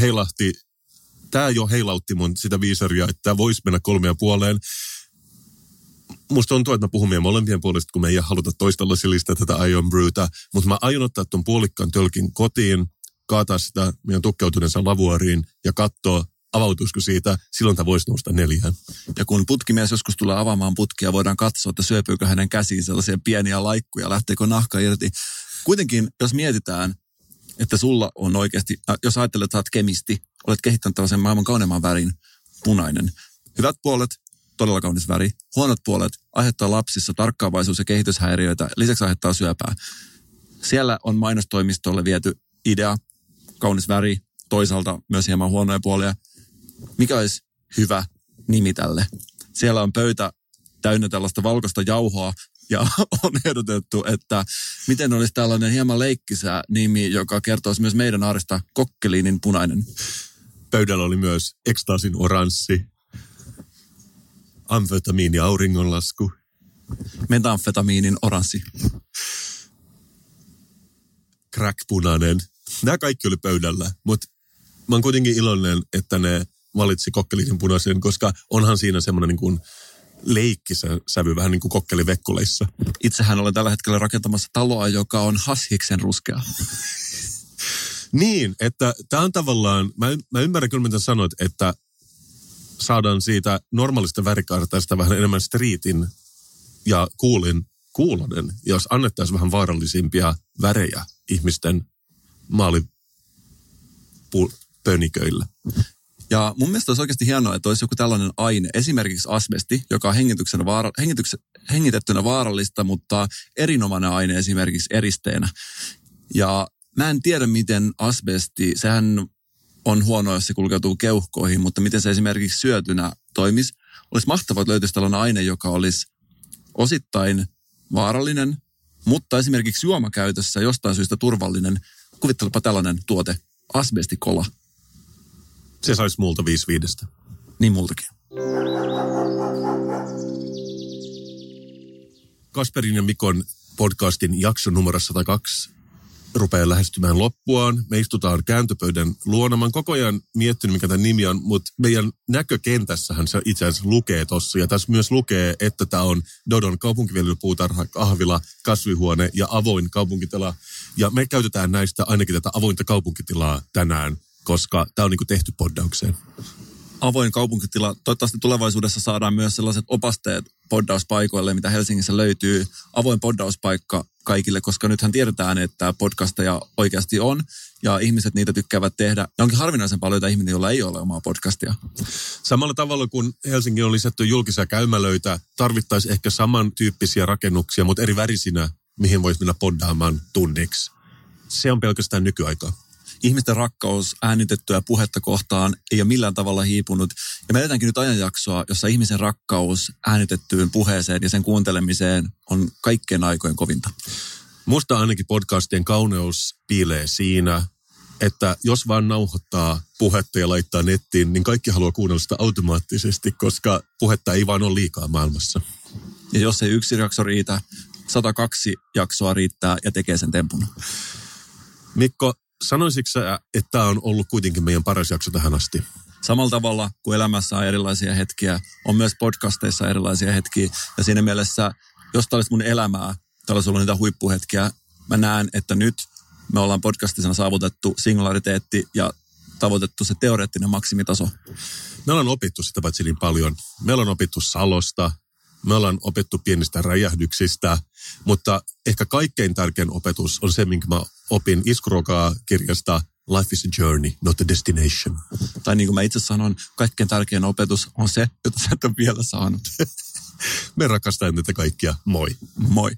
heilahti, tämä jo heilautti mun sitä viisaria, että tämä voisi mennä kolmea puoleen. Musta tuntuu, että mä puhun meidän molempien puolesta, kun me ei haluta toista lasilista tätä Ion Brewta, mutta mä aion ottaa tuon puolikkaan tölkin kotiin, kaataa sitä meidän tukkeutuneensa lavuariin ja katsoa, avautuisiko siitä, silloin tämä voisi nousta neljään. Ja kun putkimies joskus tulee avaamaan putkia, voidaan katsoa, että syöpyykö hänen käsiin sellaisia pieniä laikkuja, lähteekö nahka irti. Kuitenkin, jos mietitään, että sulla on oikeasti, äh, jos ajattelet, että sä oot kemisti, olet kehittänyt tällaisen maailman kauneimman värin, punainen. Hyvät puolet, todella kaunis väri. Huonot puolet aiheuttaa lapsissa tarkkaavaisuus- ja kehityshäiriöitä, lisäksi aiheuttaa syöpää. Siellä on mainostoimistolle viety idea, kaunis väri, toisaalta myös hieman huonoja puolia mikä olisi hyvä nimi tälle. Siellä on pöytä täynnä tällaista valkoista jauhoa ja *laughs* on ehdotettu, että miten olisi tällainen hieman leikkisä nimi, joka kertoisi myös meidän arjesta kokkeliinin punainen. Pöydällä oli myös ekstaasin oranssi, amfetamiini auringonlasku. Metamfetamiinin oranssi. Crack punainen. Nämä kaikki oli pöydällä, mutta mä oon kuitenkin iloinen, että ne valitsi kokkeliin punaisen, koska onhan siinä semmoinen niin kuin leikkisä sävy, vähän niin kuin kokkelivekkuleissa. Itsehän olen tällä hetkellä rakentamassa taloa, joka on hashiksen ruskea. niin, että tämä on tavallaan, mä, mä ymmärrän kyllä mitä sanoit, että saadaan siitä normaalista värikaartaista vähän enemmän striitin ja kuulin kuulonen, jos annettaisiin vähän vaarallisimpia värejä ihmisten maalipöniköille. Ja mun mielestä olisi oikeasti hienoa, että olisi joku tällainen aine, esimerkiksi asbesti, joka on hengityksenä vaara, hengityks, hengitettynä vaarallista, mutta erinomainen aine esimerkiksi eristeenä. Ja mä en tiedä, miten asbesti, sehän on huono, jos se kulkeutuu keuhkoihin, mutta miten se esimerkiksi syötynä toimisi. Olisi mahtavaa, että löytyisi tällainen aine, joka olisi osittain vaarallinen, mutta esimerkiksi juomakäytössä jostain syystä turvallinen. Kuvittelepa tällainen tuote, asbestikola. Se saisi multa viisi viidestä. Niin multakin. Kasperin ja Mikon podcastin jakso numero 102 rupeaa lähestymään loppuaan. Me istutaan kääntöpöydän luona. Mä oon koko ajan miettinyt, mikä tämä nimi on, mutta meidän näkökentässähän se itse asiassa lukee tossa. Ja tässä myös lukee, että tämä on Dodon kaupunkiviljelypuutarha, kahvila, kasvihuone ja avoin kaupunkitila. Ja me käytetään näistä ainakin tätä avointa kaupunkitilaa tänään, koska tämä on niinku tehty poddaukseen avoin kaupunkitila. Toivottavasti tulevaisuudessa saadaan myös sellaiset opasteet poddauspaikoille, mitä Helsingissä löytyy. Avoin poddauspaikka kaikille, koska nythän tiedetään, että podcasteja oikeasti on ja ihmiset niitä tykkäävät tehdä. Ja onkin harvinaisen paljon joita ihminen, jolla ei ole omaa podcastia. Samalla tavalla kuin Helsingin on lisätty julkisia käymälöitä, tarvittaisiin ehkä samantyyppisiä rakennuksia, mutta eri värisinä, mihin voisi mennä poddaamaan tunniksi. Se on pelkästään nykyaikaa ihmisten rakkaus äänitettyä puhetta kohtaan ei ole millään tavalla hiipunut. Ja me eletänkin nyt ajanjaksoa, jossa ihmisen rakkaus äänitettyyn puheeseen ja sen kuuntelemiseen on kaikkien aikojen kovinta. Musta ainakin podcastien kauneus piilee siinä, että jos vaan nauhoittaa puhetta ja laittaa nettiin, niin kaikki haluaa kuunnella sitä automaattisesti, koska puhetta ei vaan ole liikaa maailmassa. Ja jos ei yksi jakso riitä, 102 jaksoa riittää ja tekee sen tempun. Mikko, sanoisitko sä, että tämä on ollut kuitenkin meidän paras jakso tähän asti? Samalla tavalla kuin elämässä on erilaisia hetkiä, on myös podcasteissa erilaisia hetkiä. Ja siinä mielessä, jos tämä olisi mun elämää, tämä olisi ollut niitä huippuhetkiä, mä näen, että nyt me ollaan podcastisena saavutettu singulariteetti ja tavoitettu se teoreettinen maksimitaso. Me ollaan opittu sitä paitsi niin paljon. Me ollaan opittu Salosta, me ollaan opettu pienistä räjähdyksistä, mutta ehkä kaikkein tärkein opetus on se, minkä mä opin Iskurokaa kirjasta Life is a journey, not a destination. Tai niin kuin mä itse sanon, kaikkein tärkein opetus on se, jota sä et ole vielä saanut. *laughs* me rakastamme teitä kaikkia. Moi. Moi.